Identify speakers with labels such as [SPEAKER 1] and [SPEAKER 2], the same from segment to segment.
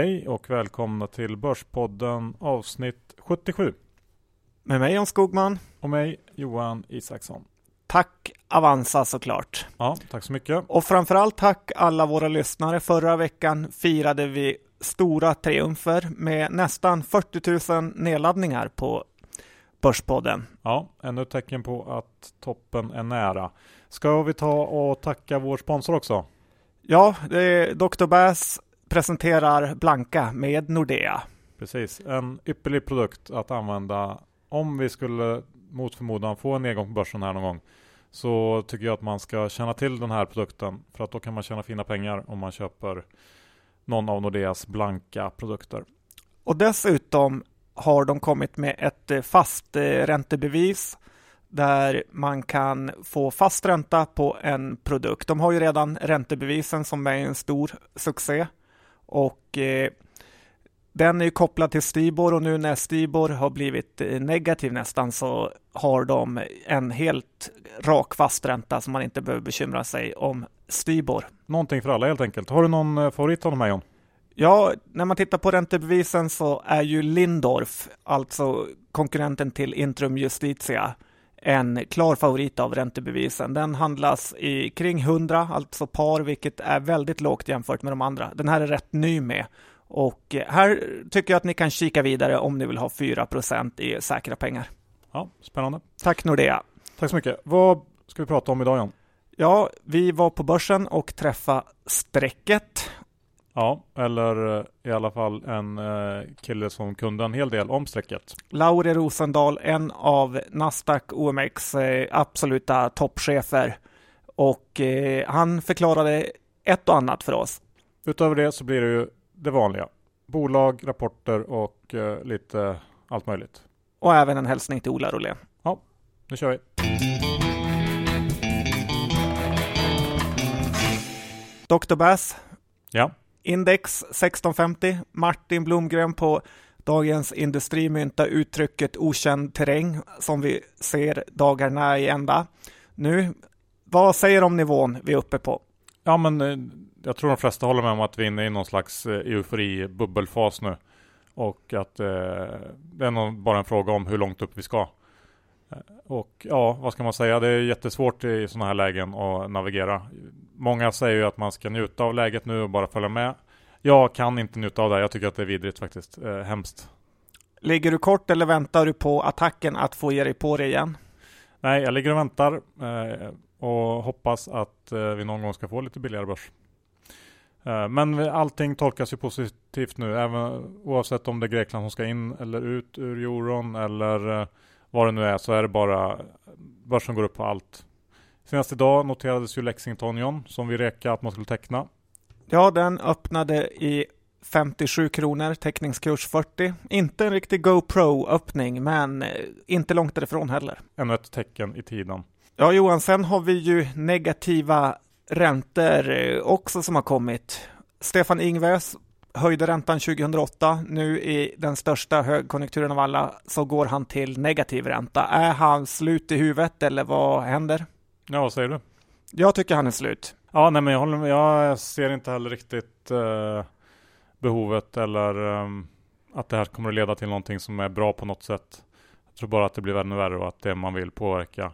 [SPEAKER 1] hej och välkomna till Börspodden avsnitt 77.
[SPEAKER 2] Med mig Jan Skogman.
[SPEAKER 1] Och mig Johan Isaksson.
[SPEAKER 2] Tack Avanza såklart.
[SPEAKER 1] Ja, tack så mycket.
[SPEAKER 2] Och framförallt tack alla våra lyssnare. Förra veckan firade vi stora triumfer med nästan 40 000 nedladdningar på Börspodden.
[SPEAKER 1] Ja, ännu ett tecken på att toppen är nära. Ska vi ta och tacka vår sponsor också?
[SPEAKER 2] Ja, det är Dr. Bass presenterar Blanka med Nordea.
[SPEAKER 1] Precis, en ypperlig produkt att använda om vi skulle mot förmodan få en nedgång på börsen här någon gång. Så tycker jag att man ska känna till den här produkten för att då kan man tjäna fina pengar om man köper någon av Nordeas blanka produkter.
[SPEAKER 2] Och dessutom har de kommit med ett fast eh, räntebevis där man kan få fast ränta på en produkt. De har ju redan räntebevisen som är en stor succé och eh, den är ju kopplad till Stibor och nu när Stibor har blivit eh, negativ nästan så har de en helt rak fast ränta som man inte behöver bekymra sig om Stibor.
[SPEAKER 1] Någonting för alla helt enkelt. Har du någon eh, favorit av de här John?
[SPEAKER 2] Ja, när man tittar på räntebevisen så är ju Lindorf, alltså konkurrenten till Intrum Justitia, en klar favorit av räntebevisen. Den handlas i kring 100, alltså par, vilket är väldigt lågt jämfört med de andra. Den här är rätt ny med och här tycker jag att ni kan kika vidare om ni vill ha 4% i säkra pengar.
[SPEAKER 1] Ja, spännande.
[SPEAKER 2] Tack Nordea.
[SPEAKER 1] Tack så mycket. Vad ska vi prata om idag Jan?
[SPEAKER 2] Ja, vi var på börsen och träffade strecket
[SPEAKER 1] Ja, eller eh, i alla fall en eh, kille som kunde en hel del om strecket.
[SPEAKER 2] Lauri Rosendahl, en av Nasdaq OMX eh, absoluta toppchefer. Och han förklarade ett och annat för oss.
[SPEAKER 1] Utöver det så blir det ju det vanliga. Bolag, rapporter och lite allt möjligt.
[SPEAKER 2] Och även en hälsning till Ola Rolén.
[SPEAKER 1] Ja, nu kör vi.
[SPEAKER 2] Dr. Bass.
[SPEAKER 1] Ja.
[SPEAKER 2] Index 1650. Martin Blomgren på Dagens Industri myntar uttrycket okänd terräng som vi ser dagarna i ända. Nu, vad säger du om nivån vi är uppe på?
[SPEAKER 1] Ja, men eh, jag tror de flesta håller med om att vi är inne i någon slags eh, eufori-bubbelfas nu. Och att eh, det är nog bara en fråga om hur långt upp vi ska. Eh, och ja, vad ska man säga? Det är jättesvårt i sådana här lägen att navigera. Många säger ju att man ska njuta av läget nu och bara följa med. Jag kan inte njuta av det. Jag tycker att det är vidrigt faktiskt. Eh, hemskt.
[SPEAKER 2] Ligger du kort eller väntar du på attacken att få ge dig på det igen?
[SPEAKER 1] Nej, jag ligger och väntar eh, och hoppas att eh, vi någon gång ska få lite billigare börs. Eh, men allting tolkas ju positivt nu, även oavsett om det är Grekland som ska in eller ut ur euron eller eh, vad det nu är så är det bara börsen går upp på allt. Senast idag noterades ju Lexington John som vi rekade att man skulle teckna.
[SPEAKER 2] Ja, den öppnade i 57 kronor, teckningskurs 40. Inte en riktig GoPro-öppning, men eh, inte långt därifrån heller.
[SPEAKER 1] Ännu ett tecken i tiden.
[SPEAKER 2] Ja, Johan, sen har vi ju negativa räntor eh, också som har kommit. Stefan Ingves höjde räntan 2008. Nu i den största högkonjunkturen av alla så går han till negativ ränta. Är han slut i huvudet eller vad händer?
[SPEAKER 1] Ja, vad säger du?
[SPEAKER 2] Jag tycker han är slut.
[SPEAKER 1] Ja, nej, men jag, håller jag ser inte heller riktigt eh, behovet eller eh, att det här kommer att leda till någonting som är bra på något sätt. Jag tror bara att det blir ännu värre och att det man vill påverka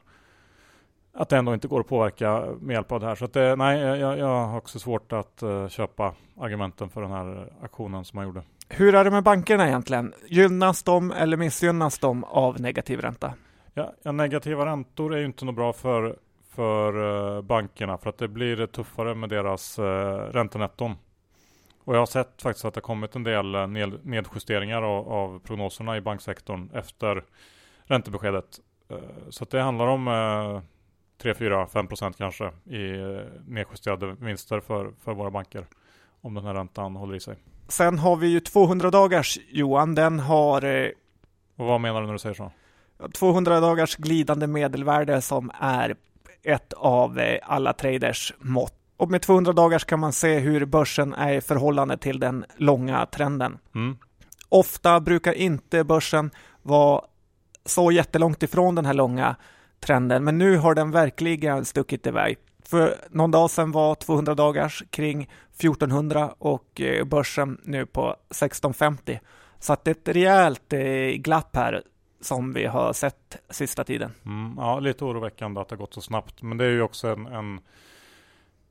[SPEAKER 1] att det ändå inte går att påverka med hjälp av det här. Så att det, nej, jag, jag har också svårt att uh, köpa argumenten för den här aktionen som man gjorde.
[SPEAKER 2] Hur är det med bankerna egentligen? Gynnas de eller missgynnas de av negativ ränta?
[SPEAKER 1] Ja, ja negativa räntor är ju inte något bra för, för uh, bankerna för att det blir tuffare med deras uh, räntenetton. Och jag har sett faktiskt att det kommit en del ned, nedjusteringar av, prognoserna i banksektorn efter räntebeskedet. Så det handlar om 3, 4, 5 procent kanske i eh, nedjusterade vinster för, för våra banker om den här räntan håller i sig.
[SPEAKER 2] Sen har vi ju 200 dagars Johan, den har... Eh,
[SPEAKER 1] Och vad menar du när du säger så?
[SPEAKER 2] 200 dagars glidande medelvärde som är ett av eh, alla traders mått. Och med 200 dagars kan man se hur börsen är i förhållande till den långa trenden.
[SPEAKER 1] Mm.
[SPEAKER 2] Ofta brukar inte börsen vara så jättelångt ifrån den här långa trenden, men nu har den verkligen stuckit iväg. För någon dag sedan var 200 dagars kring 1400 och eh, börsen nu på 1650. Så att det är ett rejält eh, glapp här som vi har sett sista tiden.
[SPEAKER 1] Mm, ja, lite oroväckande att det har gått så snabbt. Men det är ju också en, en,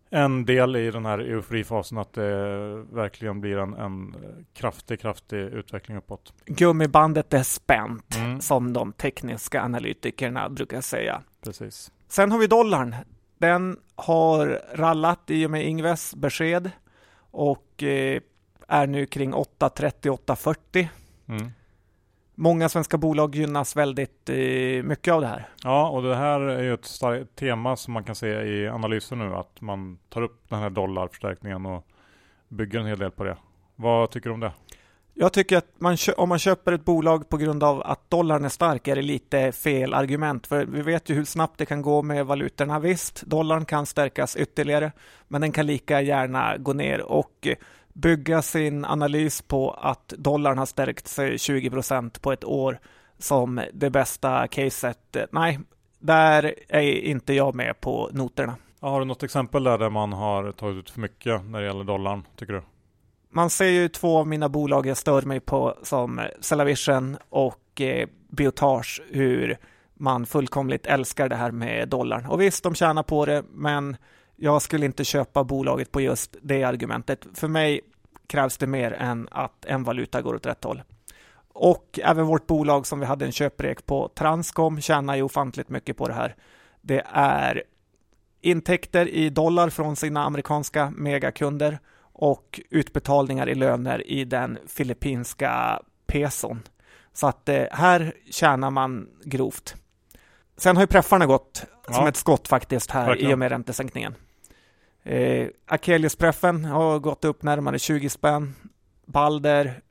[SPEAKER 1] en del i den här euforifasen att det verkligen blir en, en kraftig, kraftig utveckling uppåt.
[SPEAKER 2] Gummibandet är spänt, mm. som de tekniska analytikerna brukar säga.
[SPEAKER 1] Precis.
[SPEAKER 2] Sen har vi dollarn. Den har rallat i och med Ingves besked och eh, är nu kring 8.30-8.40. Mm. Många svenska bolag gynnas väldigt eh, mycket av det här.
[SPEAKER 1] Ja, och det här är ju ett tema som man kan se i analysen nu, att man tar upp den här dollarförstärkningen och bygger en hel del på det. Vad tycker du om det?
[SPEAKER 2] Jag tycker att man, om man köper ett bolag på grund av att dollarn är stark är det lite fel argument. För vi vet ju hur snabbt det kan gå med valutorna. Visst, dollarn kan stärkas ytterligare, men den kan lika gärna gå ner och bygga sin analys på att dollarn har stärkt sig 20 procent på ett år som det bästa caset. Nej, där är inte jag med på noterna.
[SPEAKER 1] Har du något exempel där, där man har tagit ut för mycket när det gäller dollarn, tycker du?
[SPEAKER 2] Man ser ju två av mina bolag jag stör mig på som Cellavision och eh, Biotage, hur man fullkomligt älskar det här med dollarn. Och visst, de tjänar på det, men jag skulle inte köpa bolaget på just det argumentet. För mig krävs det mer än att en valuta går åt rätt håll. Och även vårt bolag som vi hade en köprek på, Transcom, tjänar ju ofantligt mycket på det här. Det är intäkter i dollar från sina amerikanska megakunder och utbetalningar i löner i den filippinska peson. Så att eh, här tjänar man grovt. Sen har ju preffarna gått ja. som ett skott faktiskt här Verkligen. i och med räntesänkningen. Eh, Akeliuspreffen har gått upp närmare 20 spänn. Balder,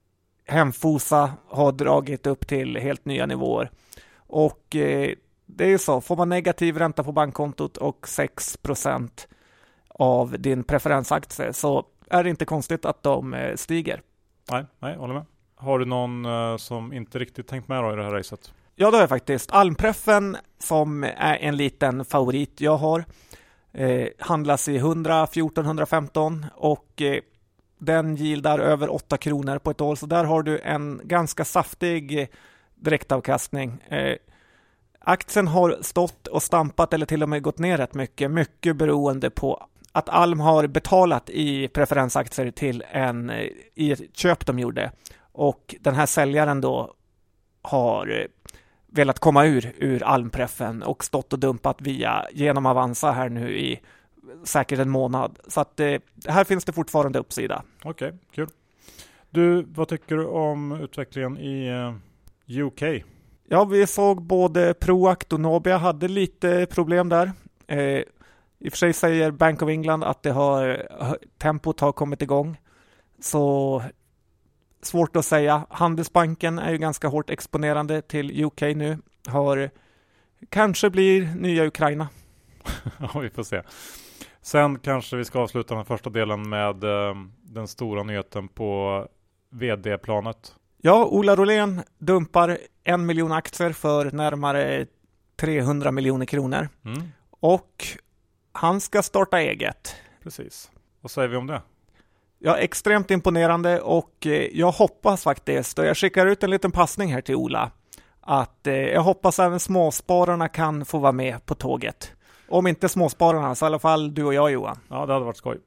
[SPEAKER 2] Hemfosa har dragit upp till helt nya nivåer. Och eh, det är ju så, får man negativ ränta på bankkontot och 6% av din preferensaktie så är det inte konstigt att de eh, stiger.
[SPEAKER 1] Nej, nej, håller med. Har du någon uh, som inte riktigt tänkt med då i det här racet?
[SPEAKER 2] Ja, det har jag faktiskt. Almpreffen som är en liten favorit jag har eh, handlas i 100, 14, 115 och eh, den gildar över 8 kronor på ett år. Så där har du en ganska saftig eh, direktavkastning. Eh, aktien har stått och stampat eller till och med gått ner rätt mycket, mycket beroende på att Alm har betalat i preferensaktier till en eh, i ett köp de gjorde och den här säljaren då har eh, velat komma ur, ur almpreffen och stått och dumpat via genom Avanza här nu i säkert en månad. Så att eh, här finns det fortfarande uppsida.
[SPEAKER 1] Okej, okay, kul. Du, vad tycker du om utvecklingen i uh, UK?
[SPEAKER 2] Ja, vi såg både Proact och Nobia hade lite problem där. Eh, I och för sig säger Bank of England att det har, tempot har kommit igång. Så svårt att säga. Handelsbanken är ju ganska hårt exponerande till UK nu. Har kanske blir nya Ukraina.
[SPEAKER 1] ja, vi får se. Sen kanske vi ska avsluta den första delen med eh, den stora nyheten på vd-planet.
[SPEAKER 2] Ja, Ola Rolén dumpar en miljon aktier för närmare 300 miljoner kronor. Mm. Och han ska starta eget.
[SPEAKER 1] Precis. Vad säger vi om det?
[SPEAKER 2] Ja, extremt imponerande och eh, jag hoppas faktiskt, och jag skickar ut en liten passning här till Ola, att eh, jag hoppas även småspararna kan få vara med på tåget. Om inte småspararna så i alla fall du och jag Johan.
[SPEAKER 1] Ja, det hade varit skoj.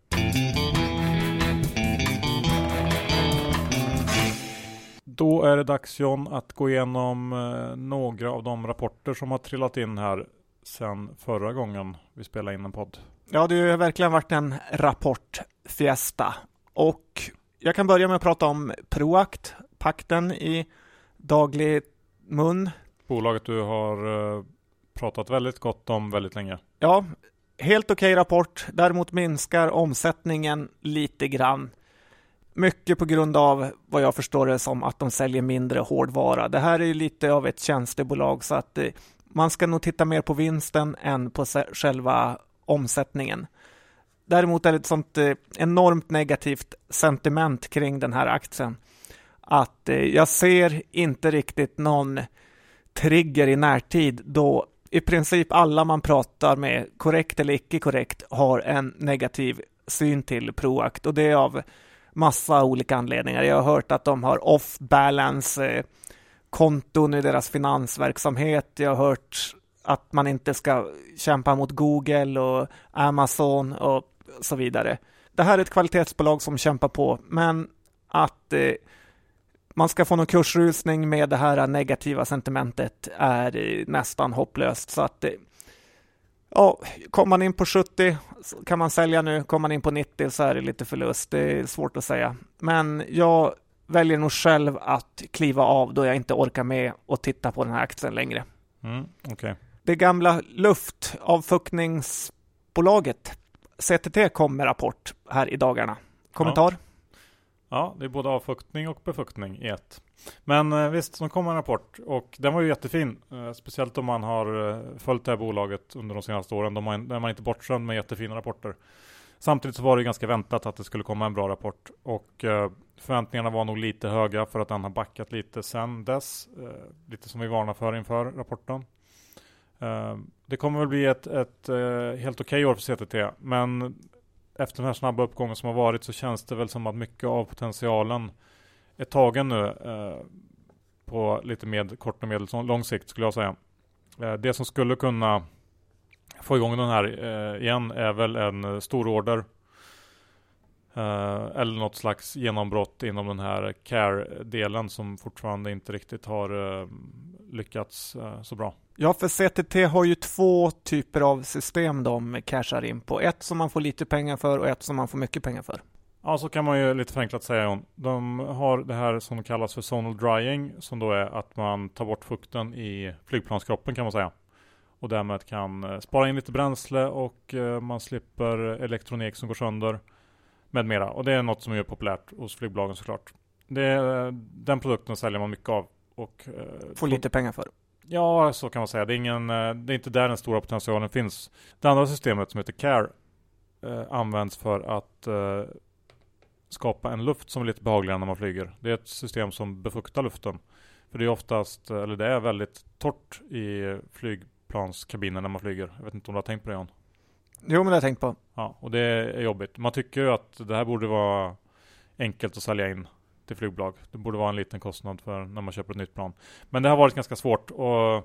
[SPEAKER 1] Då är det dags John att gå igenom eh, några av de rapporter som har trillat in här sedan förra gången vi spelade in en podd.
[SPEAKER 2] Ja, det har verkligen varit en rapportfiesta och jag kan börja med att prata om Proact, pakten i daglig mun.
[SPEAKER 1] Bolaget du har eh, pratat väldigt gott om väldigt länge.
[SPEAKER 2] Ja, helt okej okay rapport. Däremot minskar omsättningen lite grann. Mycket på grund av vad jag förstår det som att de säljer mindre hårdvara. Det här är lite av ett tjänstebolag så att eh, man ska nog titta mer på vinsten än på själva omsättningen. Däremot är det ett sånt eh, enormt negativt sentiment kring den här aktien att eh, jag ser inte riktigt någon trigger i närtid då i princip alla man pratar med, korrekt eller icke korrekt, har en negativ syn till Proact och det är av massa olika anledningar. Jag har hört att de har off-balance-konton eh, i deras finansverksamhet. Jag har hört att man inte ska kämpa mot Google och Amazon och så vidare. Det här är ett kvalitetsbolag som kämpar på, men att eh, man ska få någon kursrusning med det här negativa sentimentet är eh, nästan hopplöst. Så att, eh, ja, kommer man in på 70 kan man sälja nu. Kommer man in på 90 så är det lite förlust. Det är svårt att säga. Men jag väljer nog själv att kliva av då jag inte orkar med och titta på den här aktien längre.
[SPEAKER 1] Mm, okay.
[SPEAKER 2] Det gamla luftavfuktningsbolaget CTT kom med rapport här i dagarna. Kommentar?
[SPEAKER 1] Ja. ja, det är både avfuktning och befuktning i ett. Men eh, visst, de kom en rapport och den var ju jättefin. Eh, speciellt om man har eh, följt det här bolaget under de senaste åren. De har, där man inte bortskämd med jättefina rapporter. Samtidigt så var det ganska väntat att det skulle komma en bra rapport och förväntningarna var nog lite höga för att den har backat lite sen dess. Lite som vi varnar för inför rapporten. Eh, det kommer väl bli ett, ett eh, helt okej okay år för CTT, men efter den här snabba uppgången som har varit så känns det väl som att mycket av potentialen är tagen nu eh, på lite med kort och medellång sikt skulle jag säga. det som skulle kunna få igång den här eh, igen är väl en stororder stor order eller något slags genombrott inom den här care-delen som fortfarande inte riktigt har eh, lyckats eh, så bra.
[SPEAKER 2] Ja, för CTT har ju två typer av system de cashar in på. Ett som man får lite pengar för och ett som man får mycket pengar för.
[SPEAKER 1] Ja, så kan man ju lite förenklat säga John. De har det här som kallas för zonal drying som då är att man tar bort fukten i flygplanskroppen kan man säga och därmed kan eh, spara in lite bränsle och eh, man slipper elektronik som går sönder med mera. Och det är något som är populärt hos flygbolagen såklart. Det är, den produkten säljer man mycket av. Och,
[SPEAKER 2] eh, Får lite pengar för.
[SPEAKER 1] Ja, så kan man säga. Det är, ingen, det är inte där den stora potentialen finns. Det andra systemet som heter CARE eh, används för att eh, skapa en luft som är lite behagligare när man flyger. Det är ett system som befuktar luften. För det är oftast, eller det är väldigt torrt i flyg flygplanskabinen när man flyger. Jag vet inte om du har tänkt på det Jan?
[SPEAKER 2] Jo, men det har jag tänkt på.
[SPEAKER 1] Ja, och det är jobbigt. Man tycker ju att det här borde vara enkelt att sälja in till flygbolag. Det borde vara en liten kostnad för när man köper ett nytt plan. Men det har varit ganska svårt och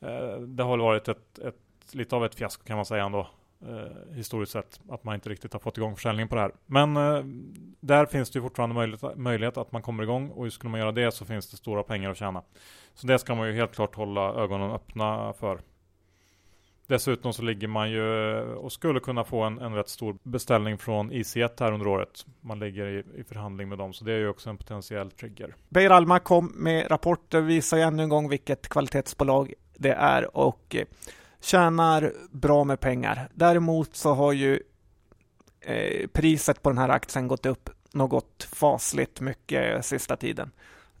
[SPEAKER 1] eh, det har varit ett, ett, lite av ett fiasko kan man säga ändå. Eh, historiskt sett, att man inte riktigt har fått igång försäljningen på det här. Men eh, där finns det ju fortfarande möjlighet, möjlighet att man kommer igång och skulle man göra det så finns det stora pengar att tjäna. Så det ska man ju helt klart hålla ögonen öppna för. Dessutom så ligger man ju och skulle kunna få en, en rätt stor beställning från IC1 här under året. Man ligger i, i förhandling med dem, så det är ju också en potentiell trigger.
[SPEAKER 2] Beijer Alma kom med rapporter, visar ju ännu en gång vilket kvalitetsbolag det är och eh, tjänar bra med pengar. Däremot så har ju eh, priset på den här aktien gått upp något fasligt mycket sista tiden.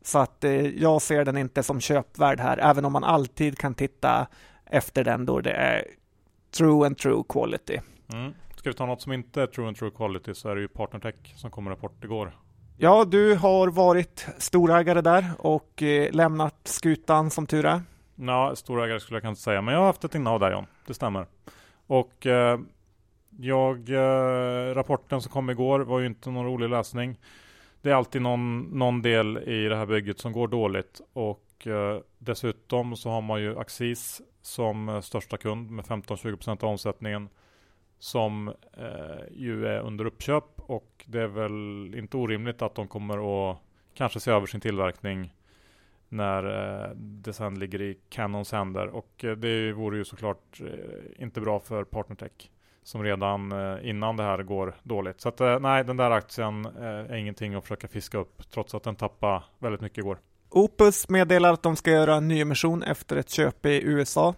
[SPEAKER 2] Så att eh, jag ser den inte som köpvärd här, även om man alltid kan titta efter den då det är true and true quality.
[SPEAKER 1] Mm. Ska vi ta något som inte är true and true quality så är det ju Partnertech som kom rapport igår.
[SPEAKER 2] Ja, du har varit storägare där och eh, lämnat skutan som tur är.
[SPEAKER 1] Ja, storägare skulle jag kanske säga, men jag har haft ett innehav där John. Det stämmer. Och eh, jag, eh, rapporten som kom igår var ju inte någon rolig läsning det är alltid någon, någon del i det här bygget som går dåligt och eh, dessutom så har man ju Axis som eh, största kund med 15-20% av omsättningen som eh, ju är under uppköp och det är väl inte orimligt att de kommer att kanske se över sin tillverkning när eh, det sen ligger i Canons händer och eh, det vore ju såklart eh, inte bra för Partnertech som redan eh, innan det här går dåligt. Så att, eh, nej, den där aktien eh, är ingenting att försöka fiska upp trots att den tappade väldigt mycket igår.
[SPEAKER 2] Opus meddelar att de ska göra en nyemission efter ett köp i USA.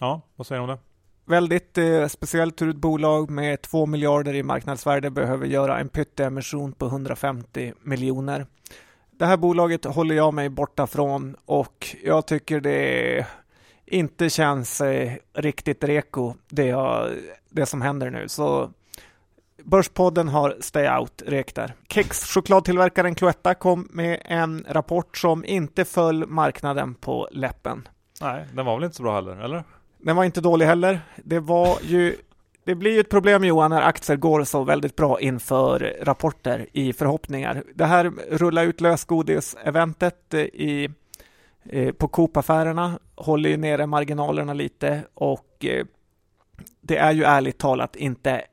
[SPEAKER 1] Ja, vad säger du om det?
[SPEAKER 2] Väldigt eh, speciellt hur ett bolag med 2 miljarder i marknadsvärde behöver göra en pytteemission på 150 miljoner. Det här bolaget håller jag mig borta från och jag tycker det inte känns eh, riktigt reko det, jag, det som händer nu. Så Börspodden har Stay Out rek där. Kex chokladtillverkaren Cloetta kom med en rapport som inte föll marknaden på läppen.
[SPEAKER 1] Nej, den var väl inte så bra heller, eller?
[SPEAKER 2] Den var inte dålig heller. Det var ju det blir ju ett problem Johan när aktier går så väldigt bra inför rapporter i förhoppningar. Det här rulla ut lösgodis-eventet i, eh, på Coop-affärerna håller ju nere marginalerna lite och eh, det är ju ärligt talat inte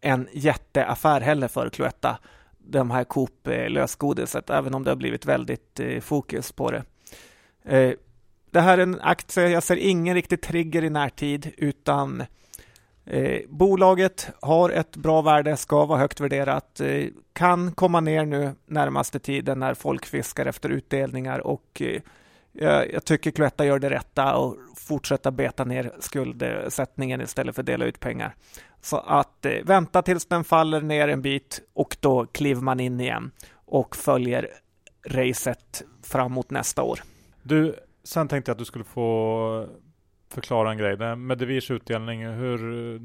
[SPEAKER 2] en jätteaffär heller för Cloetta, de här Coop-lösgodiset även om det har blivit väldigt eh, fokus på det. Eh, det här är en aktie, jag ser ingen riktig trigger i närtid utan Eh, bolaget har ett bra värde, ska vara högt värderat, eh, kan komma ner nu närmaste tiden när folk fiskar efter utdelningar och eh, jag tycker Cloetta gör det rätta och fortsätta beta ner skuldsättningen istället för att dela ut pengar. Så att eh, vänta tills den faller ner en bit och då kliver man in igen och följer racet fram mot nästa år.
[SPEAKER 1] Du, sen tänkte jag att du skulle få förklara en grej. Med Devirs utdelning, hur eh,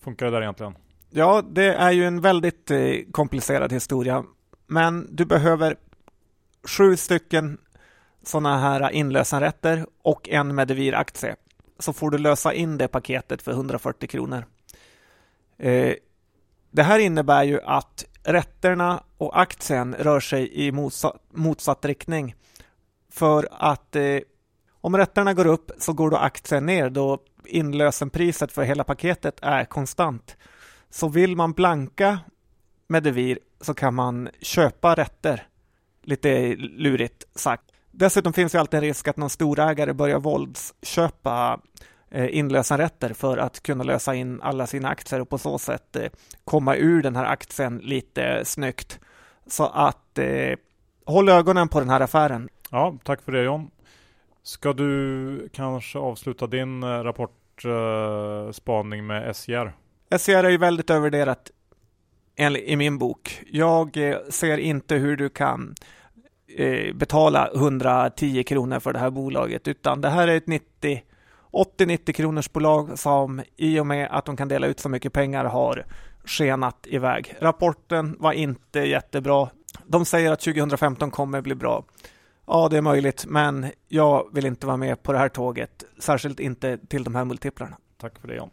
[SPEAKER 1] funkar det där egentligen?
[SPEAKER 2] Ja, det är ju en väldigt eh, komplicerad historia. Men du behöver sju stycken sådana här inlösenrätter och en Medivir-aktie. Så får du lösa in det paketet för 140 kronor. Eh, det här innebär ju att rätterna och aktien rör sig i motsatt, motsatt riktning. För att eh, om rätterna går upp så går då aktien ner då inlösenpriset för hela paketet är konstant. Så vill man blanka med devir så kan man köpa rätter. Lite lurigt sagt. Dessutom finns det alltid en risk att någon storägare börjar våldsköpa eh, inlösenrätter för att kunna lösa in alla sina aktier och på så sätt eh, komma ur den här aktien lite snyggt. Så att eh, håll ögonen på den här affären.
[SPEAKER 1] Ja, tack för det John. Ska du kanske avsluta din eh, rapportspaning med SJR?
[SPEAKER 2] SJR är ju väldigt övervärderat i min bok. Jag eh, ser inte hur du kan eh, betala 110 kronor för det här bolaget, utan det här är ett 90 80-90 kronors bolag som i och med att de kan dela ut så mycket pengar har skenat iväg. Rapporten var inte jättebra. De säger att 2015 kommer bli bra. Ja, det är möjligt, men jag vill inte vara med på det här tåget, särskilt inte till de här multiplarna.
[SPEAKER 1] Tack för det John.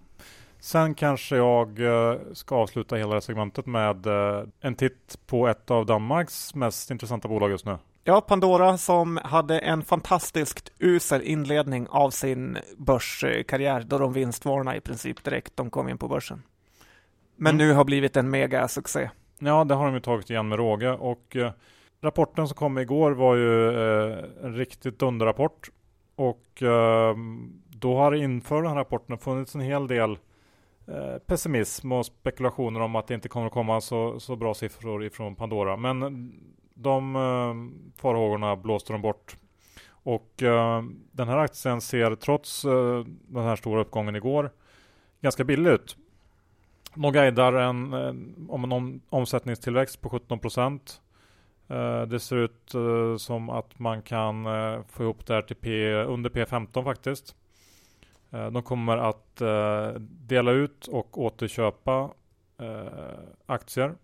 [SPEAKER 1] Sen kanske jag eh, ska avsluta hela det här segmentet med eh, en titt på ett av Danmarks mest intressanta bolag just nu.
[SPEAKER 2] Ja, Pandora som hade en fantastiskt usel inledning av sin börskarriär då de vinstvarnade i princip direkt de kom in på börsen. Men mm. nu har blivit en megasuccé.
[SPEAKER 1] Ja, det har de ju tagit igen med råge och eh, Rapporten som kom igår var ju eh, en riktigt dunderrapport och eh, då har inför den här rapporten funnits en hel del eh, pessimism och spekulationer om att det inte kommer att komma så, så bra siffror ifrån Pandora. Men de eh, farhågorna blåste de bort. Och eh, den här aktien ser trots eh, den här stora uppgången igår ganska billig ut. De guidar en, eh, om en omsättningstillväxt på 17 procent. Eh, det ser ut eh, som att man kan eh, få ihop det här till P, under P15 faktiskt. Eh, de kommer att eh, dela ut och återköpa aktier.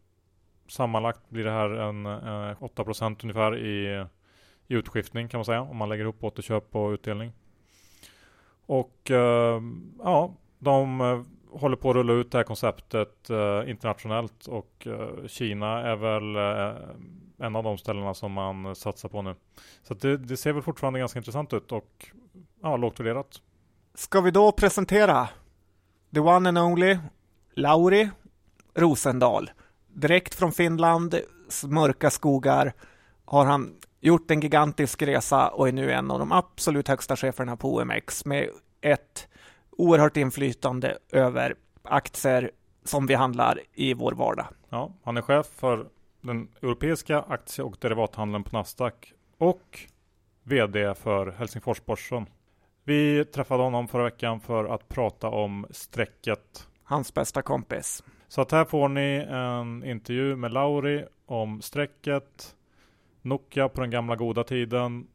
[SPEAKER 1] Sammanlagt blir det här en eh, 8% ungefär i, i utskiftning kan man säga om man lägger ihop återköp och utdelning. Och eh, ja, de eh, håller på att rulla ut det här konceptet internationellt och Kina är väl en av de ställena som man satsar på nu. Så det, det, ser väl fortfarande ganska intressant ut och ja, lågt värderat.
[SPEAKER 2] Ska vi då presentera the one and only Lauri Rosendal. Direkt från Finland, mörka skogar, har han gjort en gigantisk resa och är nu en av de absolut högsta cheferna på OMX med ett oerhört inflytande över aktier som vi handlar i vår vardag.
[SPEAKER 1] Ja, han är chef för den europeiska aktie och derivathandeln på Nasdaq och VD för Helsingforsbörsen. Vi träffade honom förra veckan för att prata om strecket.
[SPEAKER 2] Hans bästa kompis.
[SPEAKER 1] Så att här får ni en intervju med Lauri om strecket, Nokia på den gamla goda tiden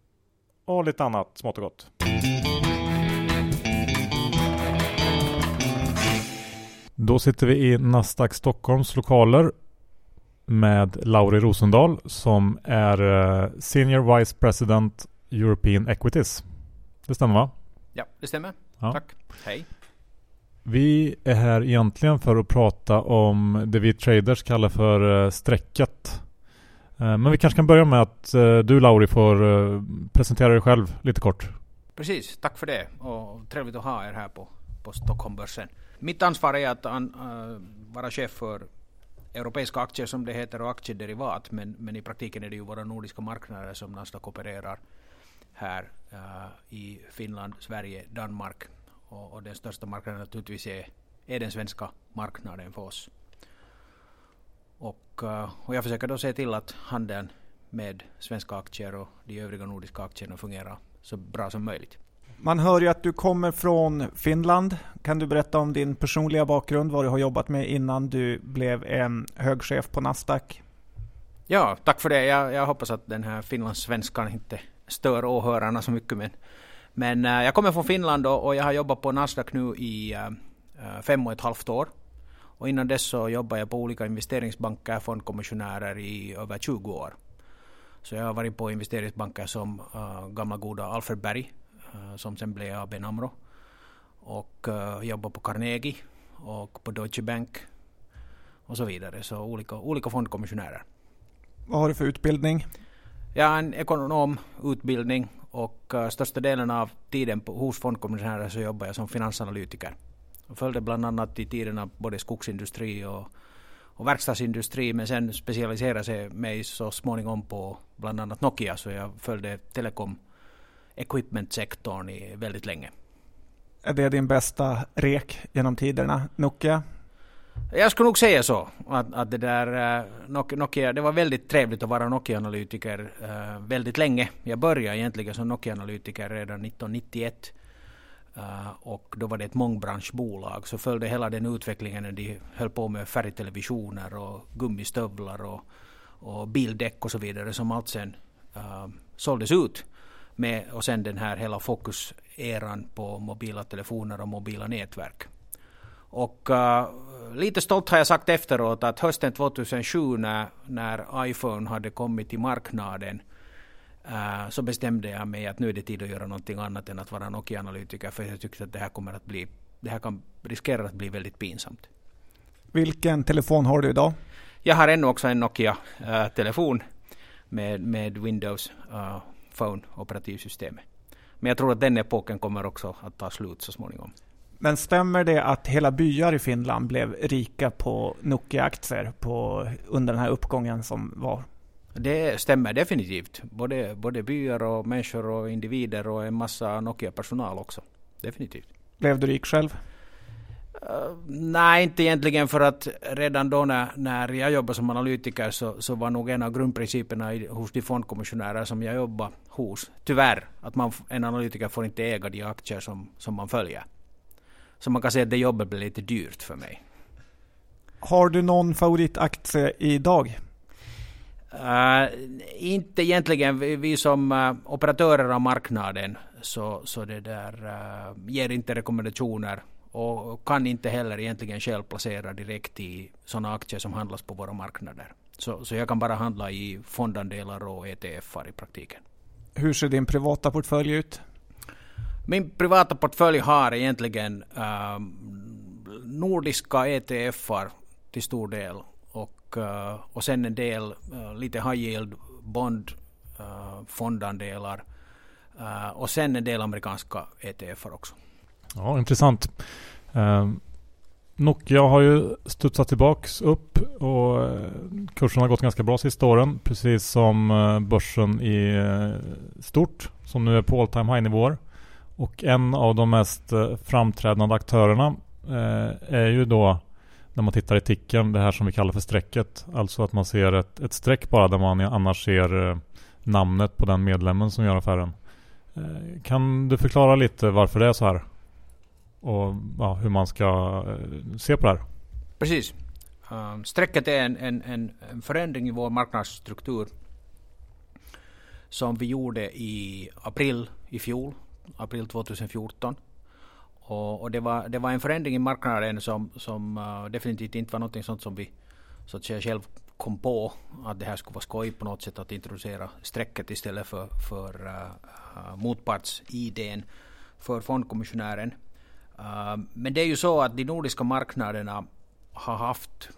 [SPEAKER 1] och lite annat smått och gott. Då sitter vi i Nasdaq Stockholms lokaler med Lauri Rosendal som är eh, Senior Vice President European Equities. Det stämmer va?
[SPEAKER 3] det stämmer. Ja. Tack. Hej.
[SPEAKER 1] Vi är här egentligen för att prata om det vi traders kallar för eh, strecket. Eh, men vi kanske kan börja med att eh, du Lauri får presentera dig själv lite kort.
[SPEAKER 3] Precis, tack för det och trevligt att ha er här på, på Stockholmbörsen. Mitt ansvar är att an, äh, vara chef för europeiska aktier som det heter och aktiederivat men, men i praktiken är det ju våra nordiska marknader som Nasdaq opererar här äh, i Finland, Sverige, Danmark och, och den största marknaden naturligtvis är, är den svenska marknaden för oss. Och, uh, och jag försöker då se till att handeln med svenska aktier och de övriga nordiska aktierna fungerar så bra som möjligt.
[SPEAKER 2] Man hör ju att du kommer från Finland. Kan du berätta om din personliga bakgrund, vad du har jobbat med innan du blev en hög chef på Nasdaq?
[SPEAKER 3] Ja, tack för det. Jag, jag hoppas att den här finlandssvenskan inte stör åhörarna så mycket. Men, men äh, jag kommer från Finland och, och, jag har jobbat på Nasdaq nu i äh, fem och ett halvt år. Och innan dess så jobbade jag på olika investeringsbanker, fondkommissionärer i över 20 år. Så jag har varit på investeringsbanker som uh, gamla goda Alfred Berg som sen blev AB Namro och uh, jobbat på Carnegie och på Deutsche Bank och så vidare. Så olika, olika fondkommissionärer.
[SPEAKER 2] Vad har du för utbildning?
[SPEAKER 3] Jag har en ekonomutbildning och uh, största delen av tiden på, hos fondkommissionärer så jobbar jag som finansanalytiker. Jag följde bland annat i tiderna både skogsindustri och och verkstadsindustri men sen specialiserade sig mig så småningom på bland annat Nokia så jag följde telekom equipment-sektorn väldigt länge.
[SPEAKER 2] Är det din bästa rek genom tiderna, Nokia?
[SPEAKER 3] Jag skulle nog säga så. Att, att det där eh, Nokia, det var väldigt trevligt att vara Nokia-analytiker eh, väldigt länge. Jag började egentligen som Nokia-analytiker redan 1991. Eh, och då var det ett mångbranschbolag. Så följde hela den utvecklingen när de höll på med färgtelevisioner och gummistövlar och, och bildäck och så vidare som allt sen uh, såldes ut. Med, och sen den här hela fokuseran på mobila telefoner och mobila nätverk. Och uh, lite stolt har jag sagt efteråt att hösten 2007 när, när iPhone hade kommit till marknaden Uh, så bestämde jag mig att nu är det tid att göra någonting annat än att vara Nokia-analytiker för jag tyckte att det här kommer att bli, det här kan riskera att bli väldigt pinsamt.
[SPEAKER 2] Vilken telefon har du idag?
[SPEAKER 3] Jag har ännu också en Nokia-telefon uh, med, med Windows uh, Phone operativsystemet. Men jag tror att den epoken kommer också att ta slut så småningom.
[SPEAKER 2] Men stämmer det att hela byar i Finland blev rika på Nokia-aktier under den här uppgången som var?
[SPEAKER 3] Det stämmer definitivt. Både, både byar och människor och individer och en massa Nokia-personal också. Definitivt.
[SPEAKER 2] Blev du rik själv?
[SPEAKER 3] Uh, nej, inte egentligen för att redan då när, när jag jobbade som analytiker så, så var nog en av grundprinciperna i, hos de fondkommissionärer som jag jobbade hos, tyvärr, att man, en analytiker får inte äga de aktier som, som man följer. Så man kan säga att det jobbet blev lite dyrt för mig.
[SPEAKER 2] Har du någon favoritaktie idag?
[SPEAKER 3] Uh, inte egentligen. Vi, vi som uh, operatörer av marknaden så, så det där, uh, ger inte rekommendationer och kan inte heller egentligen själv placera direkt i sådana aktier som handlas på våra marknader. Så, så jag kan bara handla i fondandelar och ETFer i praktiken.
[SPEAKER 2] Hur ser din privata portfölj ut?
[SPEAKER 3] Min privata portfölj har egentligen ähm, nordiska ETFer till stor del och, äh, och sen en del äh, lite high yield bond äh, fondandelar äh, och sen en del amerikanska ETFer också.
[SPEAKER 1] Ja, intressant. Ähm, Nokia har ju studsat tillbaks upp och äh, kursen har gått ganska bra sista åren. Precis som äh, börsen i stort som nu är på all time high nivåer. Och en av de mest eh, framträdande aktörerna eh, är ju då när man tittar i ticken, det här som vi kallar för strecket. Alltså att man ser ett, ett streck bara där man annars ser eh, namnet på den medlemmen som gör affären. Kan du förklara lite varför det är så här? Och ja, hur man ska se på det här?
[SPEAKER 3] Precis. Strecket är en, en, en förändring i vår marknadsstruktur som vi gjorde i april i fjol, april 2014. Och, och, det, var, det var en förändring i marknaden som, som uh, definitivt inte var något sånt som vi så att säga själv kom på att det här skulle vara skoj på något sätt att introducera strecket istället för, för eh, eh, uh, motparts-IDn för fondkommissionären. Uh, men det är ju så att de nordiska marknaderna har haft,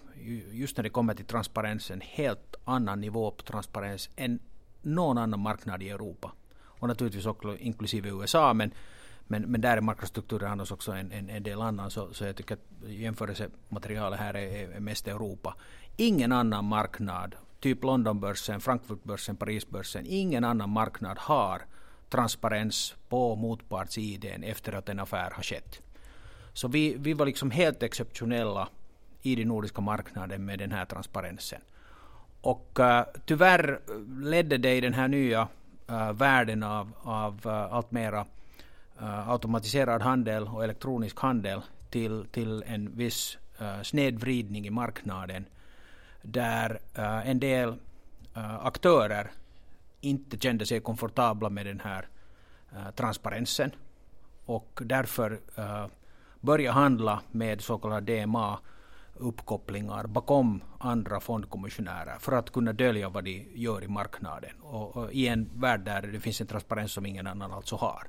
[SPEAKER 3] just när det kommer till transparens, en helt annan nivå på transparens än någon annan marknad i Europa. Och naturligtvis också inklusive USA, men, men, men där är marknadsstrukturen annars också en, en, en del annan. Så, så jag tycker att jämförelsematerialet här är, är mest Europa. Ingen annan marknad, typ Londonbörsen, Frankfurtbörsen, Parisbörsen, ingen annan marknad har transparens på motpartsidén efter att en affär har skett. Så vi, vi var liksom helt exceptionella i den nordiska marknaden med den här transparensen. Och uh, tyvärr ledde det i den här nya uh, världen av, av uh, allt mera uh, automatiserad handel och elektronisk handel till, till en viss uh, snedvridning i marknaden där uh, en del uh, aktörer inte kände sig komfortabla med den här uh, transparensen och därför började handla med så kallad DMA uppkopplingar bakom andra fondkommissionärer för att kunna dölja vad de gör i marknaden och, och i en värld där det finns en transparens som ingen annan alltså har.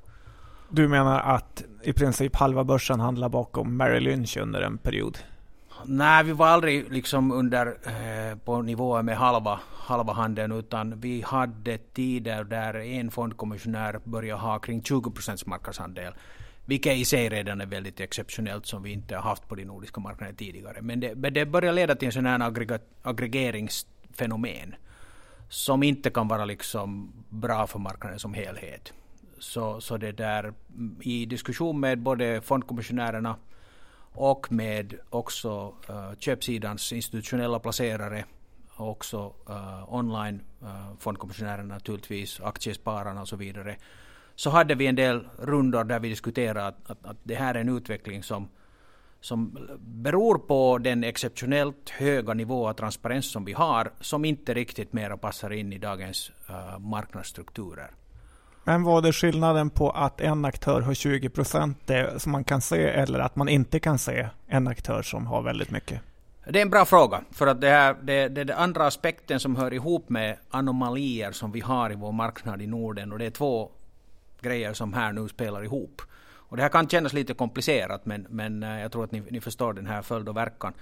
[SPEAKER 2] Du menar att i princip halva börsen handlar bakom Merrill Lynch under en period?
[SPEAKER 3] Nej, vi var aldrig liksom under eh, på nivåer med halva, halva handeln utan vi hade tider där en fondkommissionär började ha kring 20 procents marknadsandel. Vilket i sig redan är väldigt exceptionellt som vi inte har haft på de nordiska marknaderna tidigare. Men det, men det börjar leda till en sån här aggregeringsfenomen som inte kan vara liksom bra för marknaden som helhet. Så, så det där i diskussion med både fondkommissionärerna och med också uh, köpsidans institutionella placerare och också uh, online uh, fondkommissionärerna naturligtvis, aktiespararna och så vidare så hade vi en del rundor där vi diskuterade att, att, att det här är en utveckling som, som beror på den exceptionellt höga nivå av transparens som vi har, som inte riktigt mera passar in i dagens uh, marknadsstrukturer.
[SPEAKER 2] Men vad är skillnaden på att en aktör har 20 procent som man kan se eller att man inte kan se en aktör som har väldigt mycket?
[SPEAKER 3] Det är en bra fråga. För att det, här, det, det är den andra aspekten som hör ihop med anomalier som vi har i vår marknad i Norden. Och det är två grejer som här nu spelar ihop. Och det här kan kännas lite komplicerat men, men eh, jag tror att ni, ni förstår den här följd och verkan.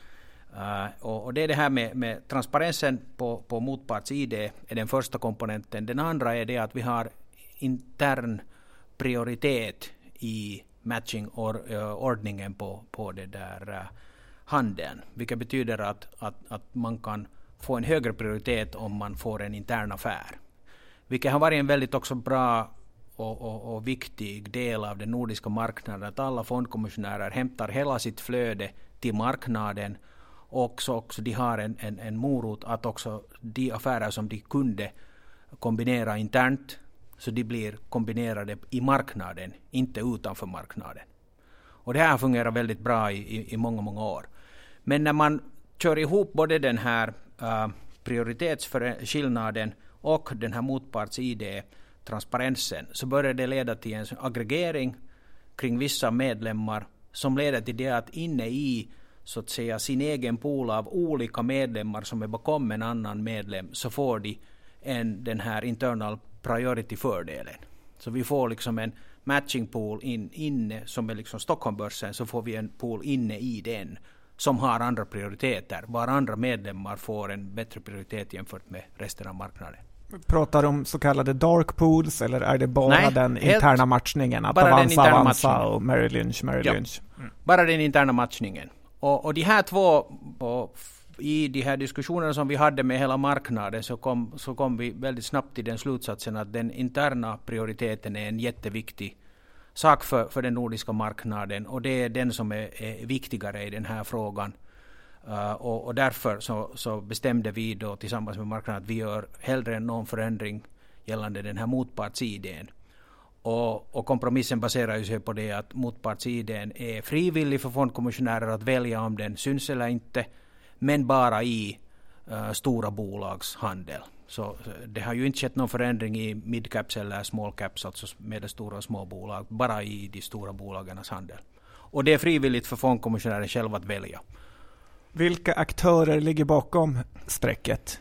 [SPEAKER 3] Uh, och, och, det är det här med, med transparensen på, på motparts-ID är den första komponenten. Den andra är det att vi har intern prioritet i matchingordningen eh, på, på det där uh, handeln. Vilket betyder att, att, att man kan få en högre prioritet om man får en intern affär. Vilket har varit en väldigt också bra och, och, och, viktig del av den nordiska marknaden att alla fondkommissionärer hämtar hela sitt flöde till marknaden och så också de har en, en, en morot att också de affärer som de kunde kombinera internt så de blir kombinerade i marknaden, inte utanför marknaden. Och det här fungerar väldigt bra i, i, många, många år. Men när man kör ihop både den här äh, uh, prioritetsskillnaden och den här motparts-ID transparensen så börjar det leda till en aggregering kring vissa medlemmar som leder till det att inne i så att säga sin egen pool av olika medlemmar som är bakom en annan medlem så får de en, den här internal priority-fördelen. Så vi får liksom en matching pool in, inne som är liksom Stockholmbörsen så får vi en pool inne i den som har andra prioriteter. Var andra medlemmar får en bättre prioritet jämfört med resten av marknaden.
[SPEAKER 2] Pratar om så kallade dark pools eller är det bara Nej, den interna matchningen? Att bara Avanza, Avanza och Merrill Lynch, Merrill ja, Lynch?
[SPEAKER 3] Mm. Bara den interna matchningen. Och, och de här två, i de här diskussionerna som vi hade med hela marknaden så kom, så kom vi väldigt snabbt till den slutsatsen att den interna prioriteten är en jätteviktig sak för, för den nordiska marknaden och det är den som är, är viktigare i den här frågan. Uh, och, och, därför så, så, bestämde vi då tillsammans med marknaden att vi gör hellre än någon förändring gällande den här motpartsidén. Och, och kompromissen baserar ju sig på det att motpartsidén är frivillig för fondkommissionärer att välja om den syns eller inte, men bara i uh, stora bolags handel. Så det har ju inte skett någon förändring i midcaps eller small caps, alltså medelstora och små bolag, bara i de stora bolagens handel. Och det är frivilligt för fondkommissionären själv att välja.
[SPEAKER 2] Vilka aktörer ligger bakom strecket?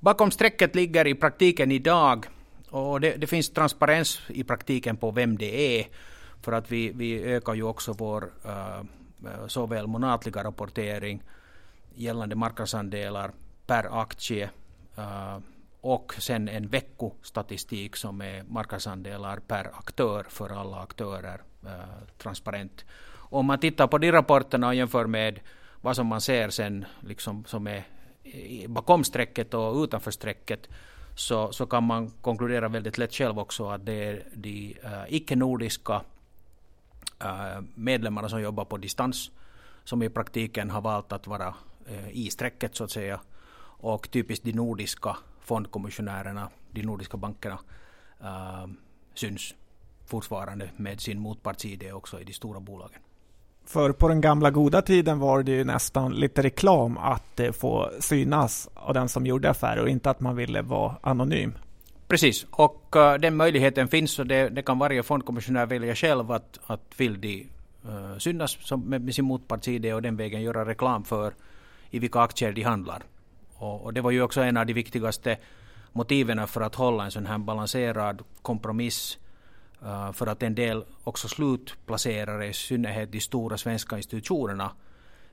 [SPEAKER 3] Bakom strecket ligger i praktiken idag, och det, det finns transparens i praktiken på vem det är. För att vi, vi ökar ju också vår uh, såväl månatliga rapportering gällande marknadsandelar per aktie uh, och sen en veckostatistik som är marknadsandelar per aktör för alla aktörer uh, transparent. Om man tittar på de rapporterna och jämför med vad som man ser sen liksom som är bakom strecket och utanför strecket så, så kan man konkludera väldigt lätt själv också att det är de uh, icke-nordiska uh, medlemmarna som jobbar på distans som i praktiken har valt att vara uh, i strecket så att säga. Och typiskt de nordiska fondkommissionärerna, de nordiska bankerna syns fortfarande med sin motparts-ID också i de stora bolagen.
[SPEAKER 2] För på den gamla goda tiden var det ju nästan lite reklam att eh, få synas av den som gjorde affärer och inte att man ville vara anonym.
[SPEAKER 3] Precis, och uh, den möjligheten finns och det, det, kan varje fondkommissionär välja själv att, att vill de uh, synas som, med, med sin motpartsidé och den vägen göra reklam för i vilka aktier de handlar. Och, och, det var ju också en av de viktigaste motiven för att hålla en sån här balanserad kompromiss Uh, för att en del också slutplacerare, i synnerhet de stora svenska institutionerna,